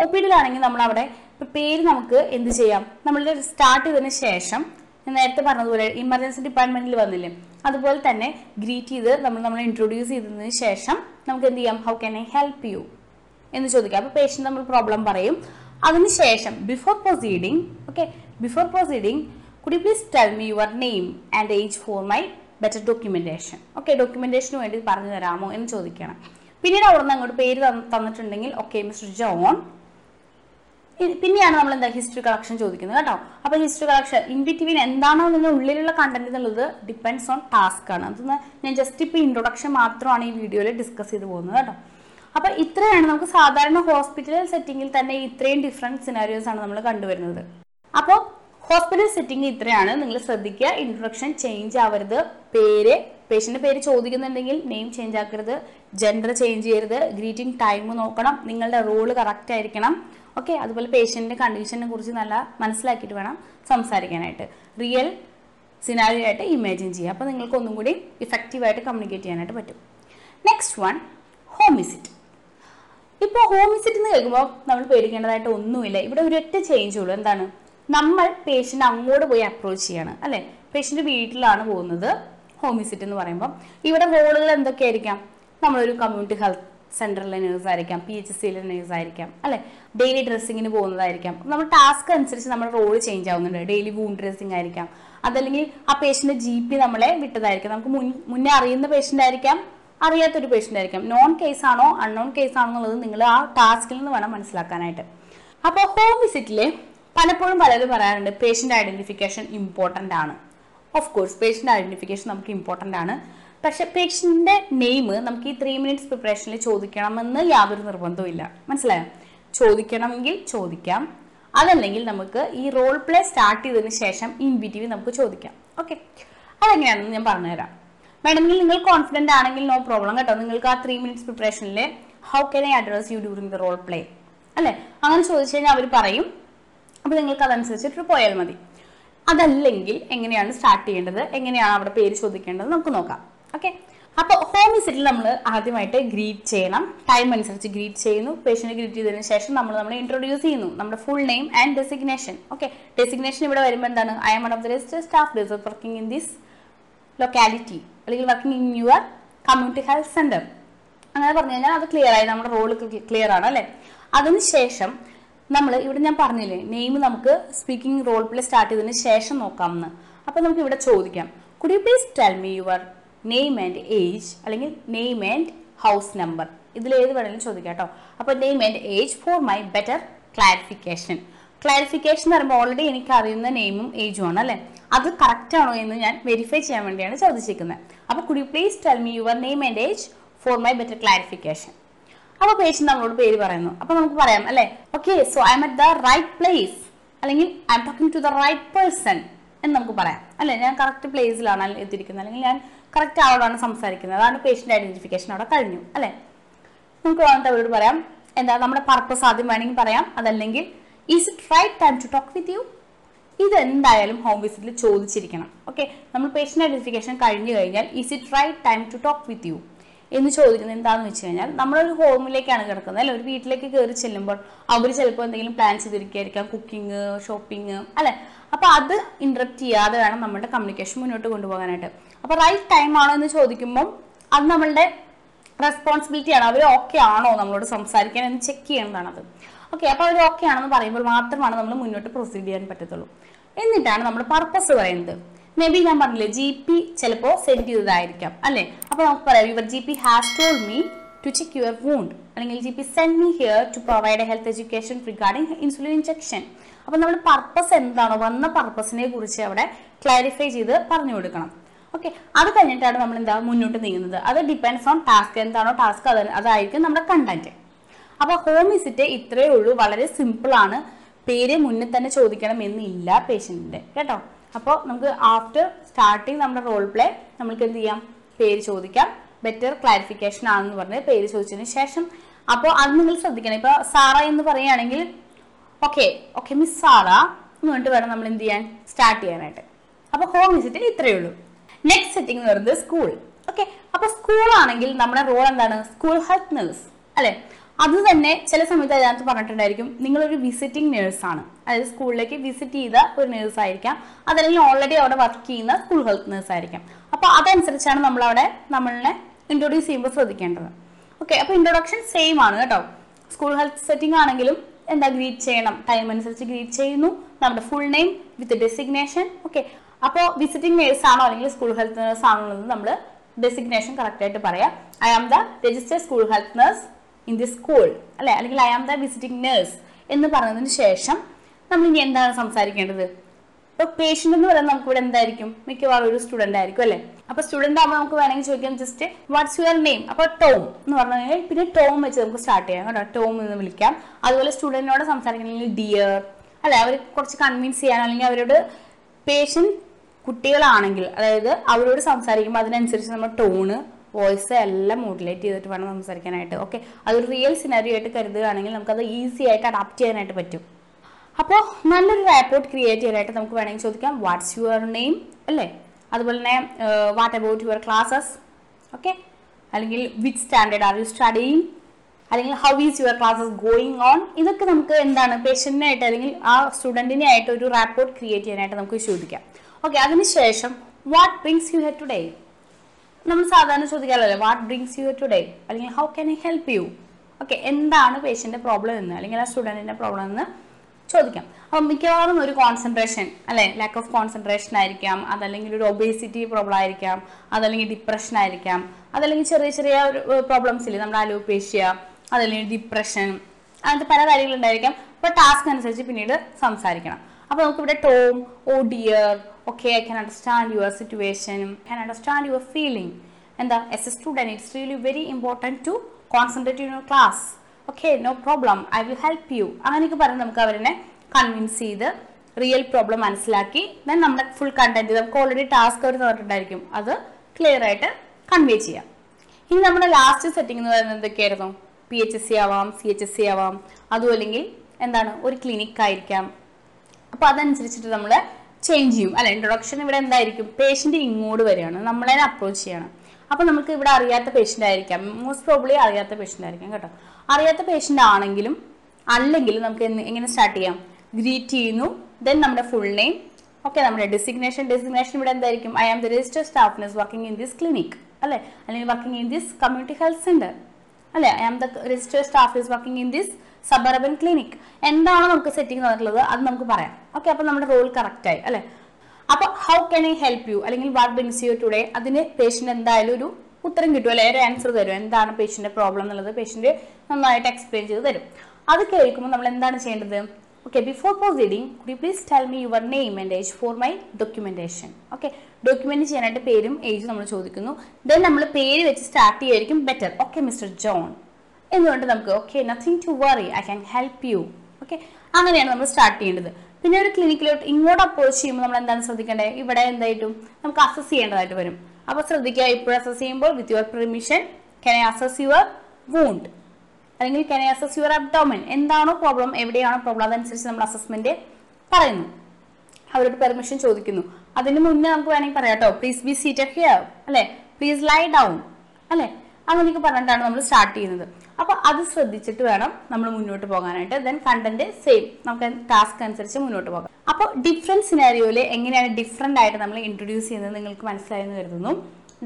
ഒ പി ഡിയിലാണെങ്കിൽ നമ്മൾ അവിടെ പേര് നമുക്ക് എന്ത് ചെയ്യാം? നമ്മൾ സ്റ്റാർട്ട് ചെയ്തതിന് ശേഷം ഞാൻ നേരത്തെ പറഞ്ഞതുപോലെ ഇമർജൻസി ഡിപ്പാർട്ട്മെന്റിൽ വന്നില്ലേ? അതുപോലെ തന്നെ ഗ്രീറ്റ് ചെയ്ത് നമ്മൾ നമ്മൾ ഇൻട്രൊഡ്യൂസ് ചെയ്തതിന് ശേഷം നമുക്ക് എന്ത് ചെയ്യാം? How can I help you എന്ന് ചോദിക്കാം. അപ്പോൾ പേഷ്യന്റ് നമ്മൾ പ്രോബ്ലം പറയും. അതിനുശേഷം before proceeding okay before proceeding could you please tell me your name and age for my better documentation okay ഡോക്യുമെന്റേഷന് വേണ്ടി പറഞ്ഞു തരാമോ എന്ന് ചോദിക്കണം. പിന്നീട് അവിടെ നിന്ന് അങ്ങോട്ട് പേര് തന്നിട്ടുണ്ടെങ്കിൽ ഓക്കെ മിസ്റ്റർ ജോൺ പിന്നെയാണ് നമ്മൾ എന്താ ഹിസ്റ്ററി കളക്ഷൻ ചോദിക്കുന്നത് കേട്ടോ. അപ്പോൾ ഹിസ്റ്ററി കളക്ഷൻ ഇൻ ബിറ്റ്വീൻ എന്താണോ അതിന്റെ ഉള്ളിലുള്ള കണ്ടന്റ് എന്നുള്ളത് ഡിപ്പെൻഡ്സ് ഓൺ ടാസ്ക് ആണ്. അതൊന്ന് ഞാൻ ജസ്റ്റ് ഇപ്പോൾ ഇൻട്രൊഡക്ഷൻ മാത്രമാണ് ഈ വീഡിയോയിൽ ഡിസ്കസ് ചെയ്ത് പോകുന്നത് കേട്ടോ. അപ്പോൾ ഇത്രയാണ് നമുക്ക് സാധാരണ ഹോസ്പിറ്റൽ സെറ്റിങ്ങിൽ തന്നെ ഇത്രയും ഡിഫറെന്റ് സിനാരിയോസ് ആണ് നമ്മൾ കണ്ടുവരുന്നത്. അപ്പോൾ ഹോസ്പിറ്റൽ സെറ്റിംഗ് ഇത്രയാണ്. നിങ്ങൾ ശ്രദ്ധിക്കുക ഇൻട്രൊഡക്ഷൻ ചേഞ്ച് ആവരുത്. പേര് പേഷ്യന്റെ പേര് ചോദിക്കുന്നുണ്ടെങ്കിൽ നെയിം ചേഞ്ച് ആക്കരുത്. ജെൻഡർ ചേഞ്ച് ചെയ്യരുത്. ഗ്രീറ്റിംഗ് ടൈം നോക്കണം. നിങ്ങളുടെ റോൾ കറക്റ്റ് ആയിരിക്കണം. ഓക്കെ അതുപോലെ പേഷ്യന്റിന്റെ കണ്ടീഷനെ കുറിച്ച് നല്ല മനസ്സിലാക്കിയിട്ട് വേണം സംസാരിക്കാനായിട്ട്. റിയൽ സിനാരി ആയിട്ട് ഇമാജിൻ ചെയ്യുക അപ്പോൾ നിങ്ങൾക്ക് ഒന്നും കൂടി ഇഫക്റ്റീവായിട്ട് കമ്മ്യൂണിക്കേറ്റ് ചെയ്യാനായിട്ട് പറ്റും. നെക്സ്റ്റ് വൺ ഹോം വിസിറ്റ് ഇപ്പോൾ ഹോം വിസിറ്റ് എന്ന് കേൾക്കുമ്പോൾ നമ്മൾ പേടിക്കേണ്ടതായിട്ട് ഒന്നുമില്ല. ഇവിടെ ഒരൊറ്റ ചേഞ്ച് ഉള്ളൂ. എന്താണ്? നമ്മൾ പേഷ്യന്റ് അങ്ങോട്ട് പോയി അപ്രോച്ച് ചെയ്യാണ്. അല്ലേ? പേഷ്യന്റ് വീട്ടിലാണ് പോകുന്നത്. ഹോം വിസിറ്റ് എന്ന് പറയുമ്പോൾ ഇവിടെ റോളുകൾ എന്തൊക്കെയായിരിക്കാം? നമ്മളൊരു കമ്മ്യൂണിറ്റി ഹെൽത്ത് സെൻട്രലിലെ നേഴ്സ് ആയിരിക്കാം പി എച്ച് സിയിലെ നേഴ്സ് ആയിരിക്കാം അല്ലെ? ഡെയിലി ഡ്രസ്സിങ്ങിന് പോകുന്നതായിരിക്കാം. നമ്മൾ ടാസ്ക് അനുസരിച്ച് നമ്മുടെ റോൾ ചേഞ്ച് ആവുന്നുണ്ട്. ഡെയിലി വൂൺ ഡ്രസ്സിങ് ആയിരിക്കാം. അതല്ലെങ്കിൽ ആ പേഷ്യന്റ് ജി പി നമ്മളെ വിട്ടതായിരിക്കാം. നമുക്ക് മുൻ മുന്നേ അറിയുന്ന പേഷ്യന്റ് ആയിരിക്കാം അറിയാത്തൊരു പേഷ്യന്റ് ആയിരിക്കാം. നോൺ കേസ് ആണോ അൺനോൺ കേസ് ആണോ എന്നുള്ളത് നിങ്ങൾ ആ ടാസ്കിൽ നിന്ന് വേണം മനസ്സിലാക്കാനായിട്ട്. അപ്പോൾ ഹോം വിസിറ്റിൽ പലപ്പോഴും പലരും പറയാറുണ്ട് പേഷ്യന്റ് ഐഡന്റിഫിക്കേഷൻ ഇമ്പോർട്ടന്റ് ആണ്. ഓഫ് കോഴ്സ് പേഷ്യന്റ് ഐഡന്റിഫിക്കേഷൻ നമുക്ക് ഇമ്പോർട്ടന്റ് ആണ്. പക്ഷെ പേഷ്യന്റിന്റെ നെയിം നമുക്ക് ഈ ത്രീ മിനിറ്റ്സ് പ്രിപ്പറേഷനിൽ ചോദിക്കണമെന്ന് യാതൊരു നിർബന്ധവും ഇല്ല. മനസ്സിലായോ? ചോദിക്കണമെങ്കിൽ ചോദിക്കാം. അതല്ലെങ്കിൽ നമുക്ക് ഈ റോൾ പ്ലേ സ്റ്റാർട്ട് ചെയ്തതിന് ശേഷം ഇൻ ബിറ്റ്വീൻ നമുക്ക് ചോദിക്കാം. ഓക്കെ അതെങ്ങനെയാണെന്ന് ഞാൻ പറഞ്ഞുതരാം. വേണമെങ്കിൽ നിങ്ങൾ കോൺഫിഡന്റ് ആണെങ്കിൽ നോ പ്രോബ്ലം കേട്ടോ. നിങ്ങൾക്ക് ആ three minutes പ്രിപ്പറേഷനിൽ how can I address you during the role play അല്ലേ? അങ്ങനെ ചോദിച്ചു കഴിഞ്ഞാൽ അവർ പറയും. അപ്പോൾ നിങ്ങൾക്ക് അതനുസരിച്ചിട്ട് പോയാൽ മതി. അതല്ലെങ്കിൽ എങ്ങനെയാണ് സ്റ്റാർട്ട് ചെയ്യേണ്ടത്? എങ്ങനെയാണ് അവിടെ പേര് ചോദിക്കേണ്ടത്? നമുക്ക് നോക്കാം. ഓക്കെ അപ്പോൾ ഹോം വിസിറ്റിൽ നമ്മൾ ആദ്യമായിട്ട് ഗ്രീറ്റ് ചെയ്യണം. ടൈം അനുസരിച്ച് ഗ്രീറ്റ് ചെയ്യുന്നു. പേഷ്യന്റ് ഗ്രീറ്റ് ചെയ്തതിന് ശേഷം നമ്മൾ നമ്മളെ ഇൻട്രൊഡ്യൂസ് ചെയ്യുന്നു. നമ്മുടെ full name and designation okay designation ഇവിടെ വരുമ്പോൾ എന്താണ്? I am one of the best staff this working in this locality അല്ലെങ്കിൽ working in your community health centre അങ്ങനെ പറഞ്ഞു കഴിഞ്ഞാൽ അത് ക്ലിയർ ആയി. നമ്മുടെ റോൾ ക്ലിയർ ആണ് അല്ലേ? അതിനുശേഷം നമ്മൾ ഇവിടെ ഞാൻ പറഞ്ഞില്ലേ നെയിം നമുക്ക് സ്പീക്കിംഗ് റോൾ പ്ലേ സ്റ്റാർട്ട് ചെയ്തതിന് ശേഷം നോക്കാമെന്ന്. അപ്പോൾ നമുക്ക് ഇവിടെ ചോദിക്കാം. Could you please tell me your name and age അല്ലെങ്കിൽ നെയിം ആൻഡ് ഹൗസ് നമ്പർ ഇതിൽ ഏത് വേണമെങ്കിലും ചോദിക്കാം കേട്ടോ. അപ്പോൾ name and age for my better clarification clarification എന്ന് പറയുമ്പോൾ ഓൾറെഡി എനിക്ക് അറിയുന്ന നെയിമും ഏജും ആണ് അല്ലേ? അത് കറക്റ്റ് ആണോ എന്ന് ഞാൻ വെരിഫൈ ചെയ്യാൻ വേണ്ടിയാണ് ചോദിച്ചിരിക്കുന്നത്. അപ്പോൾ could you please tell me your name and age for my better clarification അപ്പോൾ പേഷ്യന്റ് നമ്മളോട് പേര് പറയുന്നു. അപ്പോൾ നമുക്ക് പറയാം അല്ലേ? Okay so I am at the right place അല്ലെങ്കിൽ I am talking to the right person എന്ന് നമുക്ക് പറയാം. അല്ലേ? ഞാൻ കറക്റ്റ് പ്ലേസിലാണ് എത്തിയിരിക്കുന്നത്? അല്ലെങ്കിൽ ഞാൻ കറക്റ്റ് ആളോടാണ് സംസാരിക്കുന്നത്. അതാണ് പേഷ്യന്റ് ഐഡന്റിഫിക്കേഷൻ അവിടെ കഴിഞ്ഞു. അല്ലേ? നമുക്ക് വന്നിട്ട് അവരോട് പറയാം എന്താ നമ്മുടെ പർപ്പസ് ആദ്യം വേണമെങ്കിൽ പറയാം. അതല്ലെങ്കിൽ is it right time to talk with you ഇത് എന്തായാലും ഹോം വിസിറ്റിൽ ചോദിച്ചിരിക്കണം. ഓക്കെ നമ്മൾ പേഷ്യന്റ് ഐഡന്റിഫിക്കേഷൻ കഴിഞ്ഞു കഴിഞ്ഞാൽ is it right time to talk with you എന്ന് ചോദിക്കുന്നത് എന്താണെന്ന് വെച്ച് കഴിഞ്ഞാൽ നമ്മളൊരു ഹോമിലേക്കാണ് കിടക്കുന്നത്. അല്ലെ? ഒരു വീട്ടിലേക്ക് കയറി ചെല്ലുമ്പോൾ അവർ ചിലപ്പോൾ എന്തെങ്കിലും പ്ലാൻ ചെയ്തിരിക്കുകയായിരിക്കാം കുക്കിംഗ് ഷോപ്പിംഗ് അല്ലെ? അപ്പോൾ അത് ഇന്ററപ്റ്റ് ചെയ്യാതെ വേണം നമ്മുടെ കമ്മ്യൂണിക്കേഷൻ മുന്നോട്ട് കൊണ്ടുപോകാനായിട്ട്. അപ്പോൾ റൈറ്റ് ടൈം ആണോ എന്ന് ചോദിക്കുമ്പോൾ അത് നമ്മളുടെ റെസ്പോൺസിബിലിറ്റി ആണ്. അവർ ഓക്കെ ആണോ നമ്മളോട് സംസാരിക്കാൻ എന്ന് ചെക്ക് ചെയ്യേണ്ടതാണ് അത്. ഓക്കെ അപ്പോൾ അവർ ഓക്കെ ആണെന്ന് പറയുമ്പോൾ മാത്രമാണ് നമ്മൾ മുന്നോട്ട് പ്രൊസീഡ് ചെയ്യാൻ പറ്റത്തുള്ളൂ. എന്നിട്ടാണ് നമ്മൾ പർപ്പസ് പറയുന്നത്. മേ ബി ഞാൻ പറഞ്ഞില്ലേ ജി പി ചിലപ്പോൾ സെൻഡ് ചെയ്തതായിരിക്കാം അല്ലേ? അപ്പോൾ നമുക്ക് പറയാം your G P has told me to check your wound അല്ലെങ്കിൽ G P send me here to provide a health education regarding insulin injection അപ്പോൾ നമ്മുടെ പർപ്പസ് എന്താണോ? വന്ന പർപ്പസിനെ കുറിച്ച് അവിടെ ക്ലാരിഫൈ ചെയ്ത് പറഞ്ഞു കൊടുക്കണം. ഓക്കെ അത് കഴിഞ്ഞിട്ടാണ് നമ്മൾ എന്താ മുന്നോട്ട് നീങ്ങുന്നത്. അത് ഡിപ്പെൻഡ്സ് ഓൺ ടാസ്ക് എന്താണോ ടാസ്ക് അത് അതായിരിക്കും നമ്മുടെ കണ്ടന്റ് അപ്പോൾ ഹോം വിസിറ്റ് ഇത്രയേ ഉള്ളൂ. വളരെ സിമ്പിൾ ആണ്. പേര് മുന്നേ തന്നെ ചോദിക്കണം എന്നില്ല പേഷ്യന്റിന്റെ കേട്ടോ? അപ്പോൾ നമുക്ക് ആഫ്റ്റർ സ്റ്റാർട്ടിങ് നമ്മുടെ റോൾ പ്ലേ നമ്മൾക്ക് എന്ത് ചെയ്യാം? പേര് ചോദിക്കാം. ബെറ്റർ ക്ലാരിഫിക്കേഷൻ ആണെന്ന് പറഞ്ഞ് പേര് ചോദിച്ചതിന് ശേഷം അപ്പോൾ അത് നിങ്ങൾ ശ്രദ്ധിക്കണം. ഇപ്പോൾ സാറ എന്ന് പറയുകയാണെങ്കിൽ ഓക്കെ ഓക്കെ മിസ് സാറ എന്ന് പറഞ്ഞിട്ട് വേണം നമ്മൾ എന്ത് ചെയ്യാൻ? സ്റ്റാർട്ട് ചെയ്യാനായിട്ട്. അപ്പോൾ ഹോം വിസിറ്റ് ഇത്രയേ ഉള്ളൂ. നെക്സ്റ്റ് സെറ്റിംഗ് എന്ന് പറയുന്നത് സ്കൂൾ ഓക്കെ അപ്പോൾ സ്കൂളാണെങ്കിൽ നമ്മുടെ റോൾ എന്താണ്? സ്കൂൾ ഹെൽത്ത് നേഴ്സ് അല്ലേ? അത് തന്നെ ചില സമയത്ത് അതിനകത്ത് പറഞ്ഞിട്ടുണ്ടായിരിക്കും നിങ്ങളൊരു വിസിറ്റിംഗ് നേഴ്സാണ് അതായത് സ്കൂളിലേക്ക് വിസിറ്റ് ചെയ്ത ഒരു നേഴ്സ് ആയിരിക്കാം. അതല്ലെങ്കിൽ ഓൾറെഡി അവിടെ വർക്ക് ചെയ്യുന്ന സ്കൂൾ ഹെൽത്ത് നേഴ്സ് ആയിരിക്കാം. അപ്പോൾ അതനുസരിച്ചാണ് നമ്മൾ അവിടെ നമ്മളെ ഇൻട്രൊഡ്യൂസ് ചെയ്യുമ്പോൾ ശ്രദ്ധിക്കേണ്ടത്. ഓക്കെ അപ്പോൾ ഇൻട്രൊഡക്ഷൻ സെയിം ആണ് കേട്ടോ. സ്കൂൾ ഹെൽത്ത് സെറ്റിംഗ് ആണെങ്കിലും എന്താ ഗ്രീറ്റ് ചെയ്യണം. ടൈം അനുസരിച്ച് ഗ്രീറ്റ് ചെയ്യുന്നു. നമ്മുടെ full name with designation okay അപ്പോൾ വിസിറ്റിംഗ് നേഴ്സ് ആണോ അല്ലെങ്കിൽ സ്കൂൾ ഹെൽത്ത് നേഴ്സ് ആണോ എന്ന് നമ്മൾ ഡെസിഗ്നേഷൻ കറക്റ്റ് ആയിട്ട് പറയാം. I am the register school health nurse in the school അല്ലെ? അല്ലെങ്കിൽ I am the visiting nurse എന്ന് പറഞ്ഞതിന് ശേഷം നമ്മൾ ഇനി എന്താണ് സംസാരിക്കേണ്ടത്? ഇപ്പോൾ പേഷ്യന്റ് എന്ന് പറയുന്നത് നമുക്ക് ഇവിടെ എന്തായിരിക്കും? മിക്കവാറും ഒരു സ്റ്റുഡന്റ് ആയിരിക്കും അല്ലേ? അപ്പോൾ സ്റ്റുഡന്റ് ആകുമ്പോൾ നമുക്ക് വേണമെങ്കിൽ ചോദിക്കാം ജസ്റ്റ് വാട്ട്സ് യുവർ നെയിം അപ്പോൾ ടോം എന്ന് പറഞ്ഞു കഴിഞ്ഞാൽ പിന്നെ ടോം വെച്ച് നമുക്ക് സ്റ്റാർട്ട് ചെയ്യാം കേട്ടോ. ടോം എന്ന് വിളിക്കാം. അതുപോലെ സ്റ്റുഡന്റിനോട് സംസാരിക്കണമെങ്കിൽ ഡിയർ അല്ലെ? അവർ കുറച്ച് കൺവിൻസ് ചെയ്യാൻ അല്ലെങ്കിൽ അവരോട് പേഷ്യന്റ് കുട്ടികളാണെങ്കിൽ അതായത് അവരോട് സംസാരിക്കുമ്പോൾ അതിനനുസരിച്ച് നമ്മൾ ടോണ് വോയിസ് എല്ലാം മോഡുലേറ്റ് ചെയ്തിട്ട് വേണം സംസാരിക്കാനായിട്ട്. ഓക്കെ അതൊരു റിയൽ സിനാരിയോ ആയിട്ട് കരുതുകയാണെങ്കിൽ നമുക്കത് ഈസി ആയിട്ട് അഡാപ്റ്റ് ചെയ്യാനായിട്ട് പറ്റും. അപ്പോൾ നല്ലൊരു റാപ്പോർട്ട് ക്രിയേറ്റ് ചെയ്യാനായിട്ട് നമുക്ക് വേണമെങ്കിൽ ചോദിക്കാം വാട്ട്സ് യുവർ നെയിം അല്ലേ? അതുപോലെ തന്നെ what about your classes okay അല്ലെങ്കിൽ which standard are you studying അല്ലെങ്കിൽ how is your classes going on ഇതൊക്കെ നമുക്ക് എന്താണ് പേഷ്യന്റിനായിട്ട് അല്ലെങ്കിൽ ആ സ്റ്റുഡന്റിനെ ആയിട്ട് ഒരു റാപ്പോർട്ട് ക്രിയേറ്റ് ചെയ്യാനായിട്ട് നമുക്ക് ചോദിക്കാം. ഓക്കെ അതിനുശേഷം what brings you head today നമ്മൾ സാധാരണ ചോദിക്കാറല്ലേ വാട്ട് ബ്രിങ്സ് യു ടുഡേ അല്ലെങ്കിൽ how can I help you okay എന്താണ് പേഷ്യന്റെ പ്രോബ്ലം എന്ന് അല്ലെങ്കിൽ ആ സ്റ്റുഡന്റിന്റെ പ്രോബ്ലം എന്ന് ചോദിക്കാം. അപ്പം മിക്കവാറും ഒരു കോൺസെൻട്രേഷൻ അല്ലെ? ലാക്ക് ഓഫ് കോൺസെൻട്രേഷൻ ആയിരിക്കാം അതല്ലെങ്കിൽ ഒരു ഒബേസിറ്റി പ്രോബ്ലം ആയിരിക്കാം അതല്ലെങ്കിൽ ഡിപ്രഷൻ ആയിരിക്കാം അതല്ലെങ്കിൽ ചെറിയ ചെറിയ ഒരു പ്രോബ്ലംസ് ഇല്ലേ? നമ്മുടെ അലോപേഷ്യ അതല്ലെങ്കിൽ ഡിപ്രഷൻ അങ്ങനത്തെ പല കാര്യങ്ങളുണ്ടായിരിക്കാം അപ്പോൾ ടാസ്ക് അനുസരിച്ച് പിന്നീട് സംസാരിക്കണം. അപ്പോൾ നമുക്കിവിടെ Tom oh dear okay I can understand your situation can understand your feeling എന്താ as a student it's really very important to concentrate your class okay no problem I will help you അങ്ങനെയൊക്കെ പറഞ്ഞ് നമുക്ക് അവരെ കൺവിൻസ് ചെയ്ത് റിയൽ പ്രോബ്ലം മനസ്സിലാക്കി. ദെൻ നമ്മുടെ ഫുൾ കണ്ടന്റ് നമുക്ക് ഓൾറെഡി ടാസ്ക് അവർ തന്നിട്ടുണ്ടായിരിക്കും. അത് ക്ലിയർ ആയിട്ട് കൺവേ ചെയ്യാം. ഇനി നമ്മുടെ ലാസ്റ്റ് സെറ്റിംഗ് എന്ന് പറയുന്നത് എന്തൊക്കെയായിരുന്നു? പി എച്ച് എസ് സി ആവാം സി എച്ച് എസ് സി ആവാം. അതും അല്ലെങ്കിൽ എന്താണ്? ഒരു ക്ലിനിക് ആയിരിക്കാം. അപ്പോൾ അതനുസരിച്ചിട്ട് നമ്മൾ ചേഞ്ച് ചെയ്യും. അല്ല? ഇൻട്രൊഡക്ഷൻ ഇവിടെ എന്തായിരിക്കും? പേഷ്യന്റ് ഇങ്ങോട്ട് വരികയാണ്. നമ്മളെ അപ്രോച്ച് ചെയ്യണം. അപ്പോൾ നമുക്ക് ഇവിടെ അറിയാത്ത പേഷ്യന്റ് ആയിരിക്കാം. മോസ്റ്റ് പ്രോബ്ലി അറിയാത്ത പേഷ്യന്റ് ആയിരിക്കാം കേട്ടോ. അറിയാത്ത പേഷ്യന്റ് ആണെങ്കിലും അല്ലെങ്കിലും നമുക്ക് എങ്ങനെ സ്റ്റാർട്ട് ചെയ്യാം? ഗ്രീറ്റ് ചെയ്യുന്നു. ദെൻ നമ്മുടെ ഫുൾ നെയിം ഓക്കെ നമ്മുടെ ഡെസിഗ്നേഷൻ ഡെസിഗ്നേഷൻ ഇവിടെ എന്തായിരിക്കും? I am the register staff working in this clinic അല്ലേ? അല്ലെങ്കിൽ working in this community health centre അല്ലേ? I am the registered staff is working in this suburban clinic എന്താണോ നമുക്ക് സെറ്റിംഗ് തന്നിട്ടുള്ളത്? അത് നമുക്ക് പറയാം. ഓക്കെ അപ്പോൾ നമ്മുടെ റോൾ കറക്റ്റ് ആയി അല്ലേ? അപ്പൊ how can I help you അല്ലെങ്കിൽ വാട്ട് ബ്രിങ്സ് യു ടുഡേ അതിന് പേഷ്യന്റ് എന്തായാലും ഒരു ഉത്തരം കിട്ടും അല്ലെ? ഒരു ആൻസർ തരും. എന്താണ് പേഷ്യന്റെ പ്രോബ്ലം എന്നുള്ളത് പേഷ്യന്റ് നന്നായിട്ട് എക്സ്പ്ലെയിൻ ചെയ്ത് തരും. അത് കേൾക്കുമ്പോൾ നമ്മൾ എന്താണ് ചെയ്യേണ്ടത്? Okay before proceeding could you please tell me your name and age for my documentation okay document ചെയ്യാനായിട്ട് പേരും ഏജും നമ്മൾ ചോദിക്കുന്നു. ദെൻ നമ്മൾ പേര് വെച്ച് സ്റ്റാർട്ട് ചെയ്യുമായിരിക്കും ബെറ്റർ ഓക്കെ മിസ്റ്റർ ജോൺ എന്നുകൊണ്ട് നമുക്ക് okay nothing to worry I can help you okay അങ്ങനെയാണ് നമ്മൾ സ്റ്റാർട്ട് ചെയ്യേണ്ടത്. പിന്നെ ഒരു ക്ലിനിക്കിലോട്ട് ഇങ്ങോട്ട് അപ്രോച്ച് ചെയ്യുമ്പോൾ നമ്മൾ എന്താണ് ശ്രദ്ധിക്കേണ്ടത്? ഇവിടെ എന്തായിട്ടും നമുക്ക് അസസ് ചെയ്യേണ്ടതായിട്ട് വരും. അപ്പോൾ ശ്രദ്ധിക്കുക ഇപ്പോഴും അസസ് ചെയ്യുമ്പോൾ with your permission can I assess your wound അല്ലെങ്കിൽ കെൻ അസസ് യുവർ അബ്ഡോമൻ എന്താണോ പ്രോബ്ലം എവിടെയാണോ പ്രോബ്ലം അതനുസരിച്ച് നമ്മൾ അസസ്മെന്റ് പറയുന്നു. അവരോട് പെർമിഷൻ ചോദിക്കുന്നു. അതിന് മുന്നേ നമുക്ക് വേണമെങ്കിൽ പറയാം കേട്ടോ പ്ലീസ് ബി സീറ്റഡ് ഹിയർ അല്ലെ? പ്ലീസ് ലൈ ഡൗൺ അല്ലെ? അങ്ങനെയൊക്കെ പറഞ്ഞിട്ടാണ് നമ്മൾ സ്റ്റാർട്ട് ചെയ്യുന്നത്. അപ്പൊ അത് ശ്രദ്ധിച്ചിട്ട് വേണം നമ്മൾ മുന്നോട്ട് പോകാനായിട്ട്. ദെൻ കണ്ടന്റ് സെയിം നമുക്ക് ടാസ്ക് അനുസരിച്ച് മുന്നോട്ട് പോകാം. അപ്പോൾ ഡിഫറെന്റ് സിനാരിയോയിൽ എങ്ങനെയാണ് ഡിഫറെന്റ് ആയിട്ട് നമ്മൾ ഇൻട്രൊഡ്യൂസ് ചെയ്യുന്നത് നിങ്ങൾക്ക് മനസ്സിലായെന്ന് കരുതുന്നു.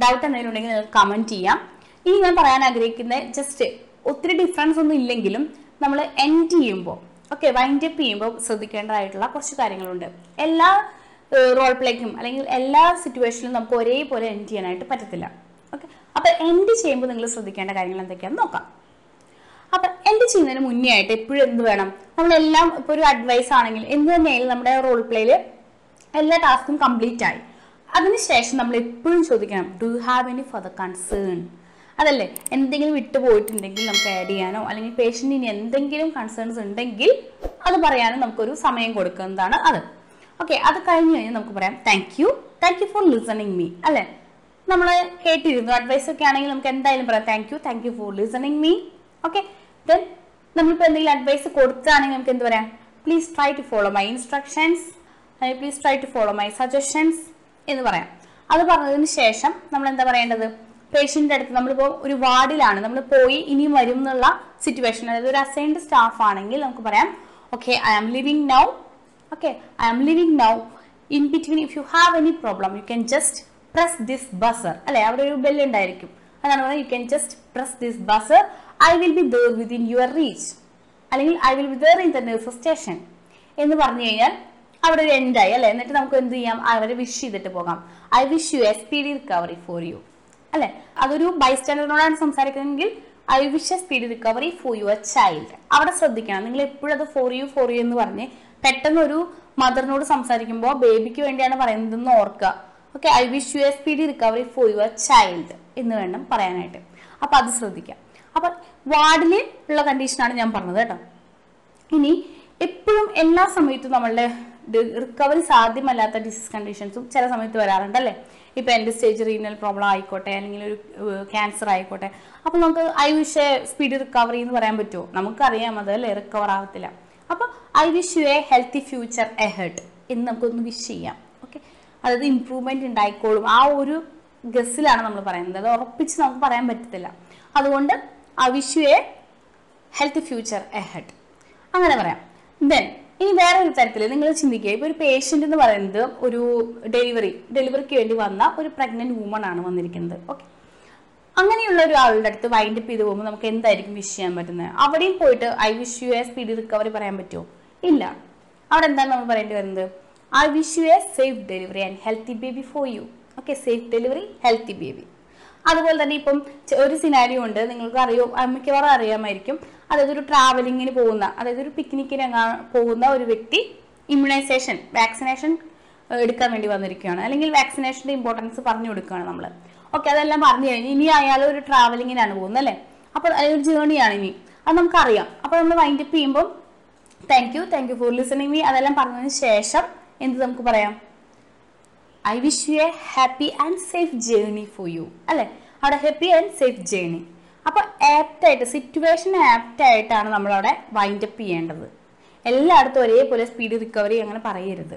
ഡൗട്ട് എന്തെങ്കിലും ഉണ്ടെങ്കിൽ നിങ്ങൾക്ക് കമന്റ് ചെയ്യാം. ഇനി ഞാൻ പറയാൻ ആഗ്രഹിക്കുന്ന ജസ്റ്റ് ഒത്തിരി ഡിഫറൻസ് ഒന്നും ഇല്ലെങ്കിലും നമ്മൾ എൻഡ് ചെയ്യുമ്പോൾ ഓക്കെ വൈൻഡ് അപ്പ് ചെയ്യുമ്പോൾ ശ്രദ്ധിക്കേണ്ടതായിട്ടുള്ള കുറച്ച് കാര്യങ്ങളുണ്ട്. എല്ലാ റോൾ പ്ലേക്കും അല്ലെങ്കിൽ എല്ലാ സിറ്റുവേഷനിലും നമുക്ക് ഒരേപോലെ എൻഡ് ചെയ്യാനായിട്ട് പറ്റത്തില്ല. ഓക്കെ അപ്പോൾ എൻഡ് ചെയ്യുമ്പോൾ നിങ്ങൾ ശ്രദ്ധിക്കേണ്ട കാര്യങ്ങൾ എന്തൊക്കെയാണെന്ന് നോക്കാം. അപ്പം എൻഡ് ചെയ്യുന്നതിന് മുന്നേ ആയിട്ട് എപ്പോഴും എന്ത് വേണം? നമ്മളെല്ലാം ഇപ്പോൾ ഒരു അഡ്വൈസ് ആണെങ്കിൽ എന്ത് തന്നെയായാലും നമ്മുടെ റോൾ പ്ലേയിൽ എല്ലാ ടാസ്കും കംപ്ലീറ്റ് ആയി. അതിനുശേഷം നമ്മൾ എപ്പോഴും ചോദിക്കണം do have any further concern അതല്ലേ? എന്തെങ്കിലും വിട്ടുപോയിട്ടുണ്ടെങ്കിൽ നമുക്ക് ആഡ് ചെയ്യാനോ അല്ലെങ്കിൽ പേഷ്യന്റിന് എന്തെങ്കിലും കൺസേൺസ് ഉണ്ടെങ്കിൽ അത് പറയാനും നമുക്കൊരു സമയം കൊടുക്കുന്നതാണ് അത്? ഓക്കെ അത് കഴിഞ്ഞ് കഴിഞ്ഞാൽ നമുക്ക് പറയാം thank you thank you for listening me അല്ലേ? നമ്മൾ കേട്ടിരുന്നു അഡ്വൈസ് ഒക്കെ ആണെങ്കിൽ നമുക്ക് എന്തായാലും പറയാം thank you thank you for listening me okay then നമ്മളിപ്പോൾ എന്തെങ്കിലും അഡ്വൈസ് കൊടുക്കുകയാണെങ്കിൽ നമുക്ക് എന്ത് പറയാം? Please try to follow my instructions അല്ലെങ്കിൽ please try to follow my suggestions എന്ന് പറയാം. അത് പറഞ്ഞതിന് ശേഷം നമ്മൾ എന്താ പറയേണ്ടത്? പേഷ്യന്റെ അടുത്ത് നമ്മളിപ്പോൾ ഒരു വാർഡിലാണ്. നമ്മൾ പോയി ഇനി വരും എന്നുള്ള സിറ്റുവേഷൻ അതായത് ഒരു അസൈൻഡ് സ്റ്റാഫ് ആണെങ്കിൽ നമുക്ക് പറയാം okay I am living now okay I am living now in between if you have any problem you can just press this buzzer അല്ലെ? അവിടെ ഒരു ബെല്ല് ഉണ്ടായിരിക്കും. അതാണ് പറയുന്നത് you can just press this buzzer I will be there within your reach അല്ലെങ്കിൽ I will be there in the nurse station എന്ന് പറഞ്ഞു കഴിഞ്ഞാൽ അവിടെ ഒരു എൻഡായി അല്ലെ? എന്നിട്ട് നമുക്ക് എന്ത് ചെയ്യാം? അവരെ വിഷ് ചെയ്തിട്ട് പോകാം. I wish you a speedy recovery for you അല്ലെ? അതൊരു ബൈസ്റ്റാൻഡറിനോടാണ് സംസാരിക്കുന്നതെങ്കിൽ I wish a speedy recovery for your child അവിടെ ശ്രദ്ധിക്കണം. നിങ്ങൾ എപ്പോഴും അത് ഫോർ യു ഫോർ യു എന്ന് പറഞ്ഞ് പെട്ടെന്ന് ഒരു മദറിനോട് സംസാരിക്കുമ്പോൾ ബേബിക്ക് വേണ്ടിയാണ് പറയുന്നതെന്ന് ഓർക്കുക. Okay I wish you a speedy recovery for your child എന്ന് വേണം പറയാനായിട്ട്. അപ്പൊ അത് ശ്രദ്ധിക്കാം. അപ്പൊ വാർഡിൽ ഉള്ള കണ്ടീഷനാണ് ഞാൻ പറഞ്ഞത് കേട്ടോ. ഇനി എപ്പോഴും എല്ലാ സമയത്തും നമ്മളുടെ റിക്കവറി സാധ്യമല്ലാത്ത ഡിസീസ് കണ്ടീഷൻസും ചില സമയത്ത് വരാറുണ്ട് അല്ലേ? ഇപ്പൊ എന്റെ സ്റ്റേജ് റീനൽ പ്രോബ്ലം ആയിക്കോട്ടെ അല്ലെങ്കിൽ ഒരു ക്യാൻസർ ആയിക്കോട്ടെ. അപ്പോൾ നമുക്ക് I wish a speed recovery എന്ന് പറയാൻ പറ്റുമോ? നമുക്കറിയാം അത് അല്ലേ? റിക്കവർ ആവത്തില്ല. അപ്പോൾ I wish a healthy future ahead എന്ന് നമുക്കൊന്ന് വിഷ് ചെയ്യാം. ഓക്കെ അതായത് ഇമ്പ്രൂവ്മെന്റ് ഉണ്ടായിക്കോളും. ആ ഒരു ഗസ്സിലാണ് നമ്മൾ പറയുന്നത്. അത് ഉറപ്പിച്ച് നമുക്ക് പറയാൻ പറ്റത്തില്ല. അതുകൊണ്ട് I wish a healthy future ahead അങ്ങനെ പറയാം. ദെൻ ഇനി വേറെ ഒരു തരത്തിൽ നിങ്ങൾ ചിന്തിക്കുക. ഇപ്പൊ ഒരു പേഷ്യന്റ് എന്ന് പറയുന്നത് ഒരു ഡെലിവറി ഡെലിവറിക്ക് വേണ്ടി വന്ന ഒരു പ്രഗ്നന്റ് വുമൺ ആണ് വന്നിരിക്കുന്നത്. ഓക്കെ അങ്ങനെയുള്ള ഒരാളുടെ അടുത്ത് വൈൻഡ് അപ്പ് ചെയ്ത് പോകുമ്പോൾ നമുക്ക് എന്തായിരിക്കും വിഷ് ചെയ്യാൻ പറ്റുന്നത്? അവിടെയും പോയിട്ട് I wish you a speed recovery പറയാൻ പറ്റുമോ? ഇല്ല. അവിടെ എന്താണ് നമ്മൾ പറയേണ്ടി വരുന്നത്? I wish you a safe delivery and healthy baby for you okay safe delivery healthy baby അതുപോലെ തന്നെ ഇപ്പം ഒരു സിനാരിയോ ഉണ്ട്. നിങ്ങൾക്ക് അറിയോ? മിക്കവാറും അറിയാമായിരിക്കും. അതായത് ഒരു ട്രാവലിങ്ങിന് പോകുന്ന അതായത് ഒരു പിക്നിക്കിന് പോകുന്ന ഒരു വ്യക്തി ഇമ്മ്യൂണൈസേഷൻ വാക്സിനേഷൻ എടുക്കാൻ വേണ്ടി വന്നിരിക്കുകയാണ്. അല്ലെങ്കിൽ വാക്സിനേഷന്റെ ഇമ്പോർട്ടൻസ് പറഞ്ഞു കൊടുക്കുകയാണ് നമ്മൾ ഓക്കെ അതെല്ലാം പറഞ്ഞു കഴിഞ്ഞ് ഇനി അയാൾ ഒരു ട്രാവലിങ്ങിനാണ് പോകുന്നത് അല്ലേ? അപ്പോൾ ഒരു ജേണിയാണ് ഇനി. അത് നമുക്കറിയാം. അപ്പോൾ നമ്മൾ വൈൻഡ് അപ്പ് ചെയ്യുമ്പോൾ thank you thank you for listening me അതെല്ലാം പറഞ്ഞതിന് ശേഷം എന്ത് നമുക്ക് പറയാം? I wish you a happy and safe journey for you അല്ലേ? അവിടെ ഹാപ്പി ആൻഡ് സേഫ് ജേർണി അപ്പോൾ ആപ്റ്റായിട്ട് സിറ്റുവേഷൻ ആപ്റ്റായിട്ടാണ് നമ്മളവിടെ വൈൻഡപ്പ് ചെയ്യേണ്ടത്. എല്ലായിടത്തും ഒരേപോലെ സ്പീഡ് റിക്കവറി അങ്ങനെ പറയരുത്.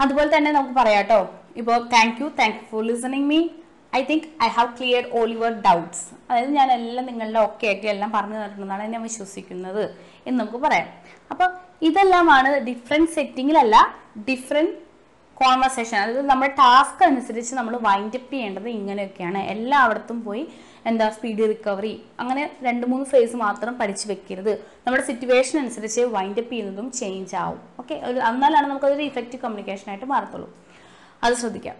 അതുപോലെ തന്നെ നമുക്ക് പറയാം കേട്ടോ ഇപ്പോൾ thank you thank you for listening me I think I have clear all your doubts അതായത് ഞാൻ എല്ലാം നിങ്ങളുടെ ഒക്കെ ആയിട്ട് എല്ലാം പറഞ്ഞു തന്നിട്ടുണ്ടെന്നാണ് ഞാൻ വിശ്വസിക്കുന്നത് എന്ന് നമുക്ക് പറയാം. അപ്പോൾ ഇതെല്ലാമാണ് ഡിഫറെന്റ് സെറ്റിങ്ങിലല്ല ഡിഫറെന്റ് കോൺവെർസേഷൻ അതായത് നമ്മൾ ടാസ്ക് അനുസരിച്ച് നമ്മൾ വൈൻഡപ്പ് ചെയ്യേണ്ടത് ഇങ്ങനെയൊക്കെയാണ്. എല്ലായിടത്തും പോയി എന്താ സ്പീഡ് റിക്കവറി അങ്ങനെ രണ്ട് മൂന്ന് ഫേസ് മാത്രം പഠിച്ചു വെക്കരുത്. നമ്മുടെ സിറ്റുവേഷൻ അനുസരിച്ച് വൈൻഡപ്പ് ചെയ്യുന്നതും ചേഞ്ച് ആവും. ഓക്കെ എന്നാലാണ് നമുക്കതൊരു ഇഫക്റ്റീവ് കമ്മ്യൂണിക്കേഷൻ ആയിട്ട് മാറത്തുള്ളൂ. അത് ശ്രദ്ധിക്കാം.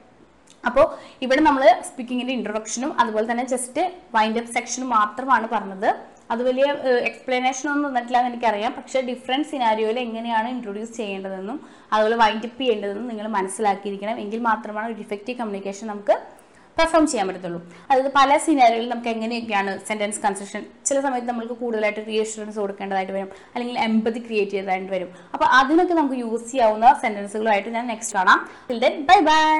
അപ്പോൾ ഇവിടെ നമ്മൾ സ്പീക്കിങ്ങിന്റെ ഇൻട്രൊഡക്ഷനും അതുപോലെ തന്നെ ജസ്റ്റ് വൈൻഡപ്പ് സെക്ഷനും മാത്രമാണ് പറഞ്ഞത്. അത് വലിയ എക്സ്പ്ലനേഷൻ ഒന്നും തന്നിട്ടില്ല എന്ന് എനിക്കറിയാം. പക്ഷെ ഡിഫറെന്റ് സിനാരിയോയിൽ എങ്ങനെയാണ് ഇൻട്രൊഡ്യൂസ് ചെയ്യേണ്ടതെന്നും അതുപോലെ വൈൻഡപ്പ് ചെയ്യേണ്ടതെന്നും നിങ്ങൾ മനസ്സിലാക്കിയിരിക്കണം. എങ്കിൽ മാത്രമാണ് ഒരു ഇഫക്റ്റീവ് കമ്മ്യൂണിക്കേഷൻ നമുക്ക് പെർഫോം ചെയ്യാൻ പറ്റത്തുള്ളൂ. അതായത് പല സിനാരിയോയിൽ നമുക്ക് എങ്ങനെയൊക്കെയാണ് സെന്റൻസ് കൺസ്ട്രക്ഷൻ ചില സമയത്ത് നമുക്ക് കൂടുതലായിട്ട് റീഅഷുറൻസ് കൊടുക്കേണ്ടതായിട്ട് വരും. അല്ലെങ്കിൽ എമ്പതി ക്രിയേറ്റ് ചെയ്തതായിട്ട് വരും. അപ്പോൾ അതിനൊക്കെ നമുക്ക് യൂസ് ചെയ്യാവുന്ന സെന്റൻസുകളുമായിട്ട് ഞാൻ നെക്സ്റ്റ് കാണാം. Bye bye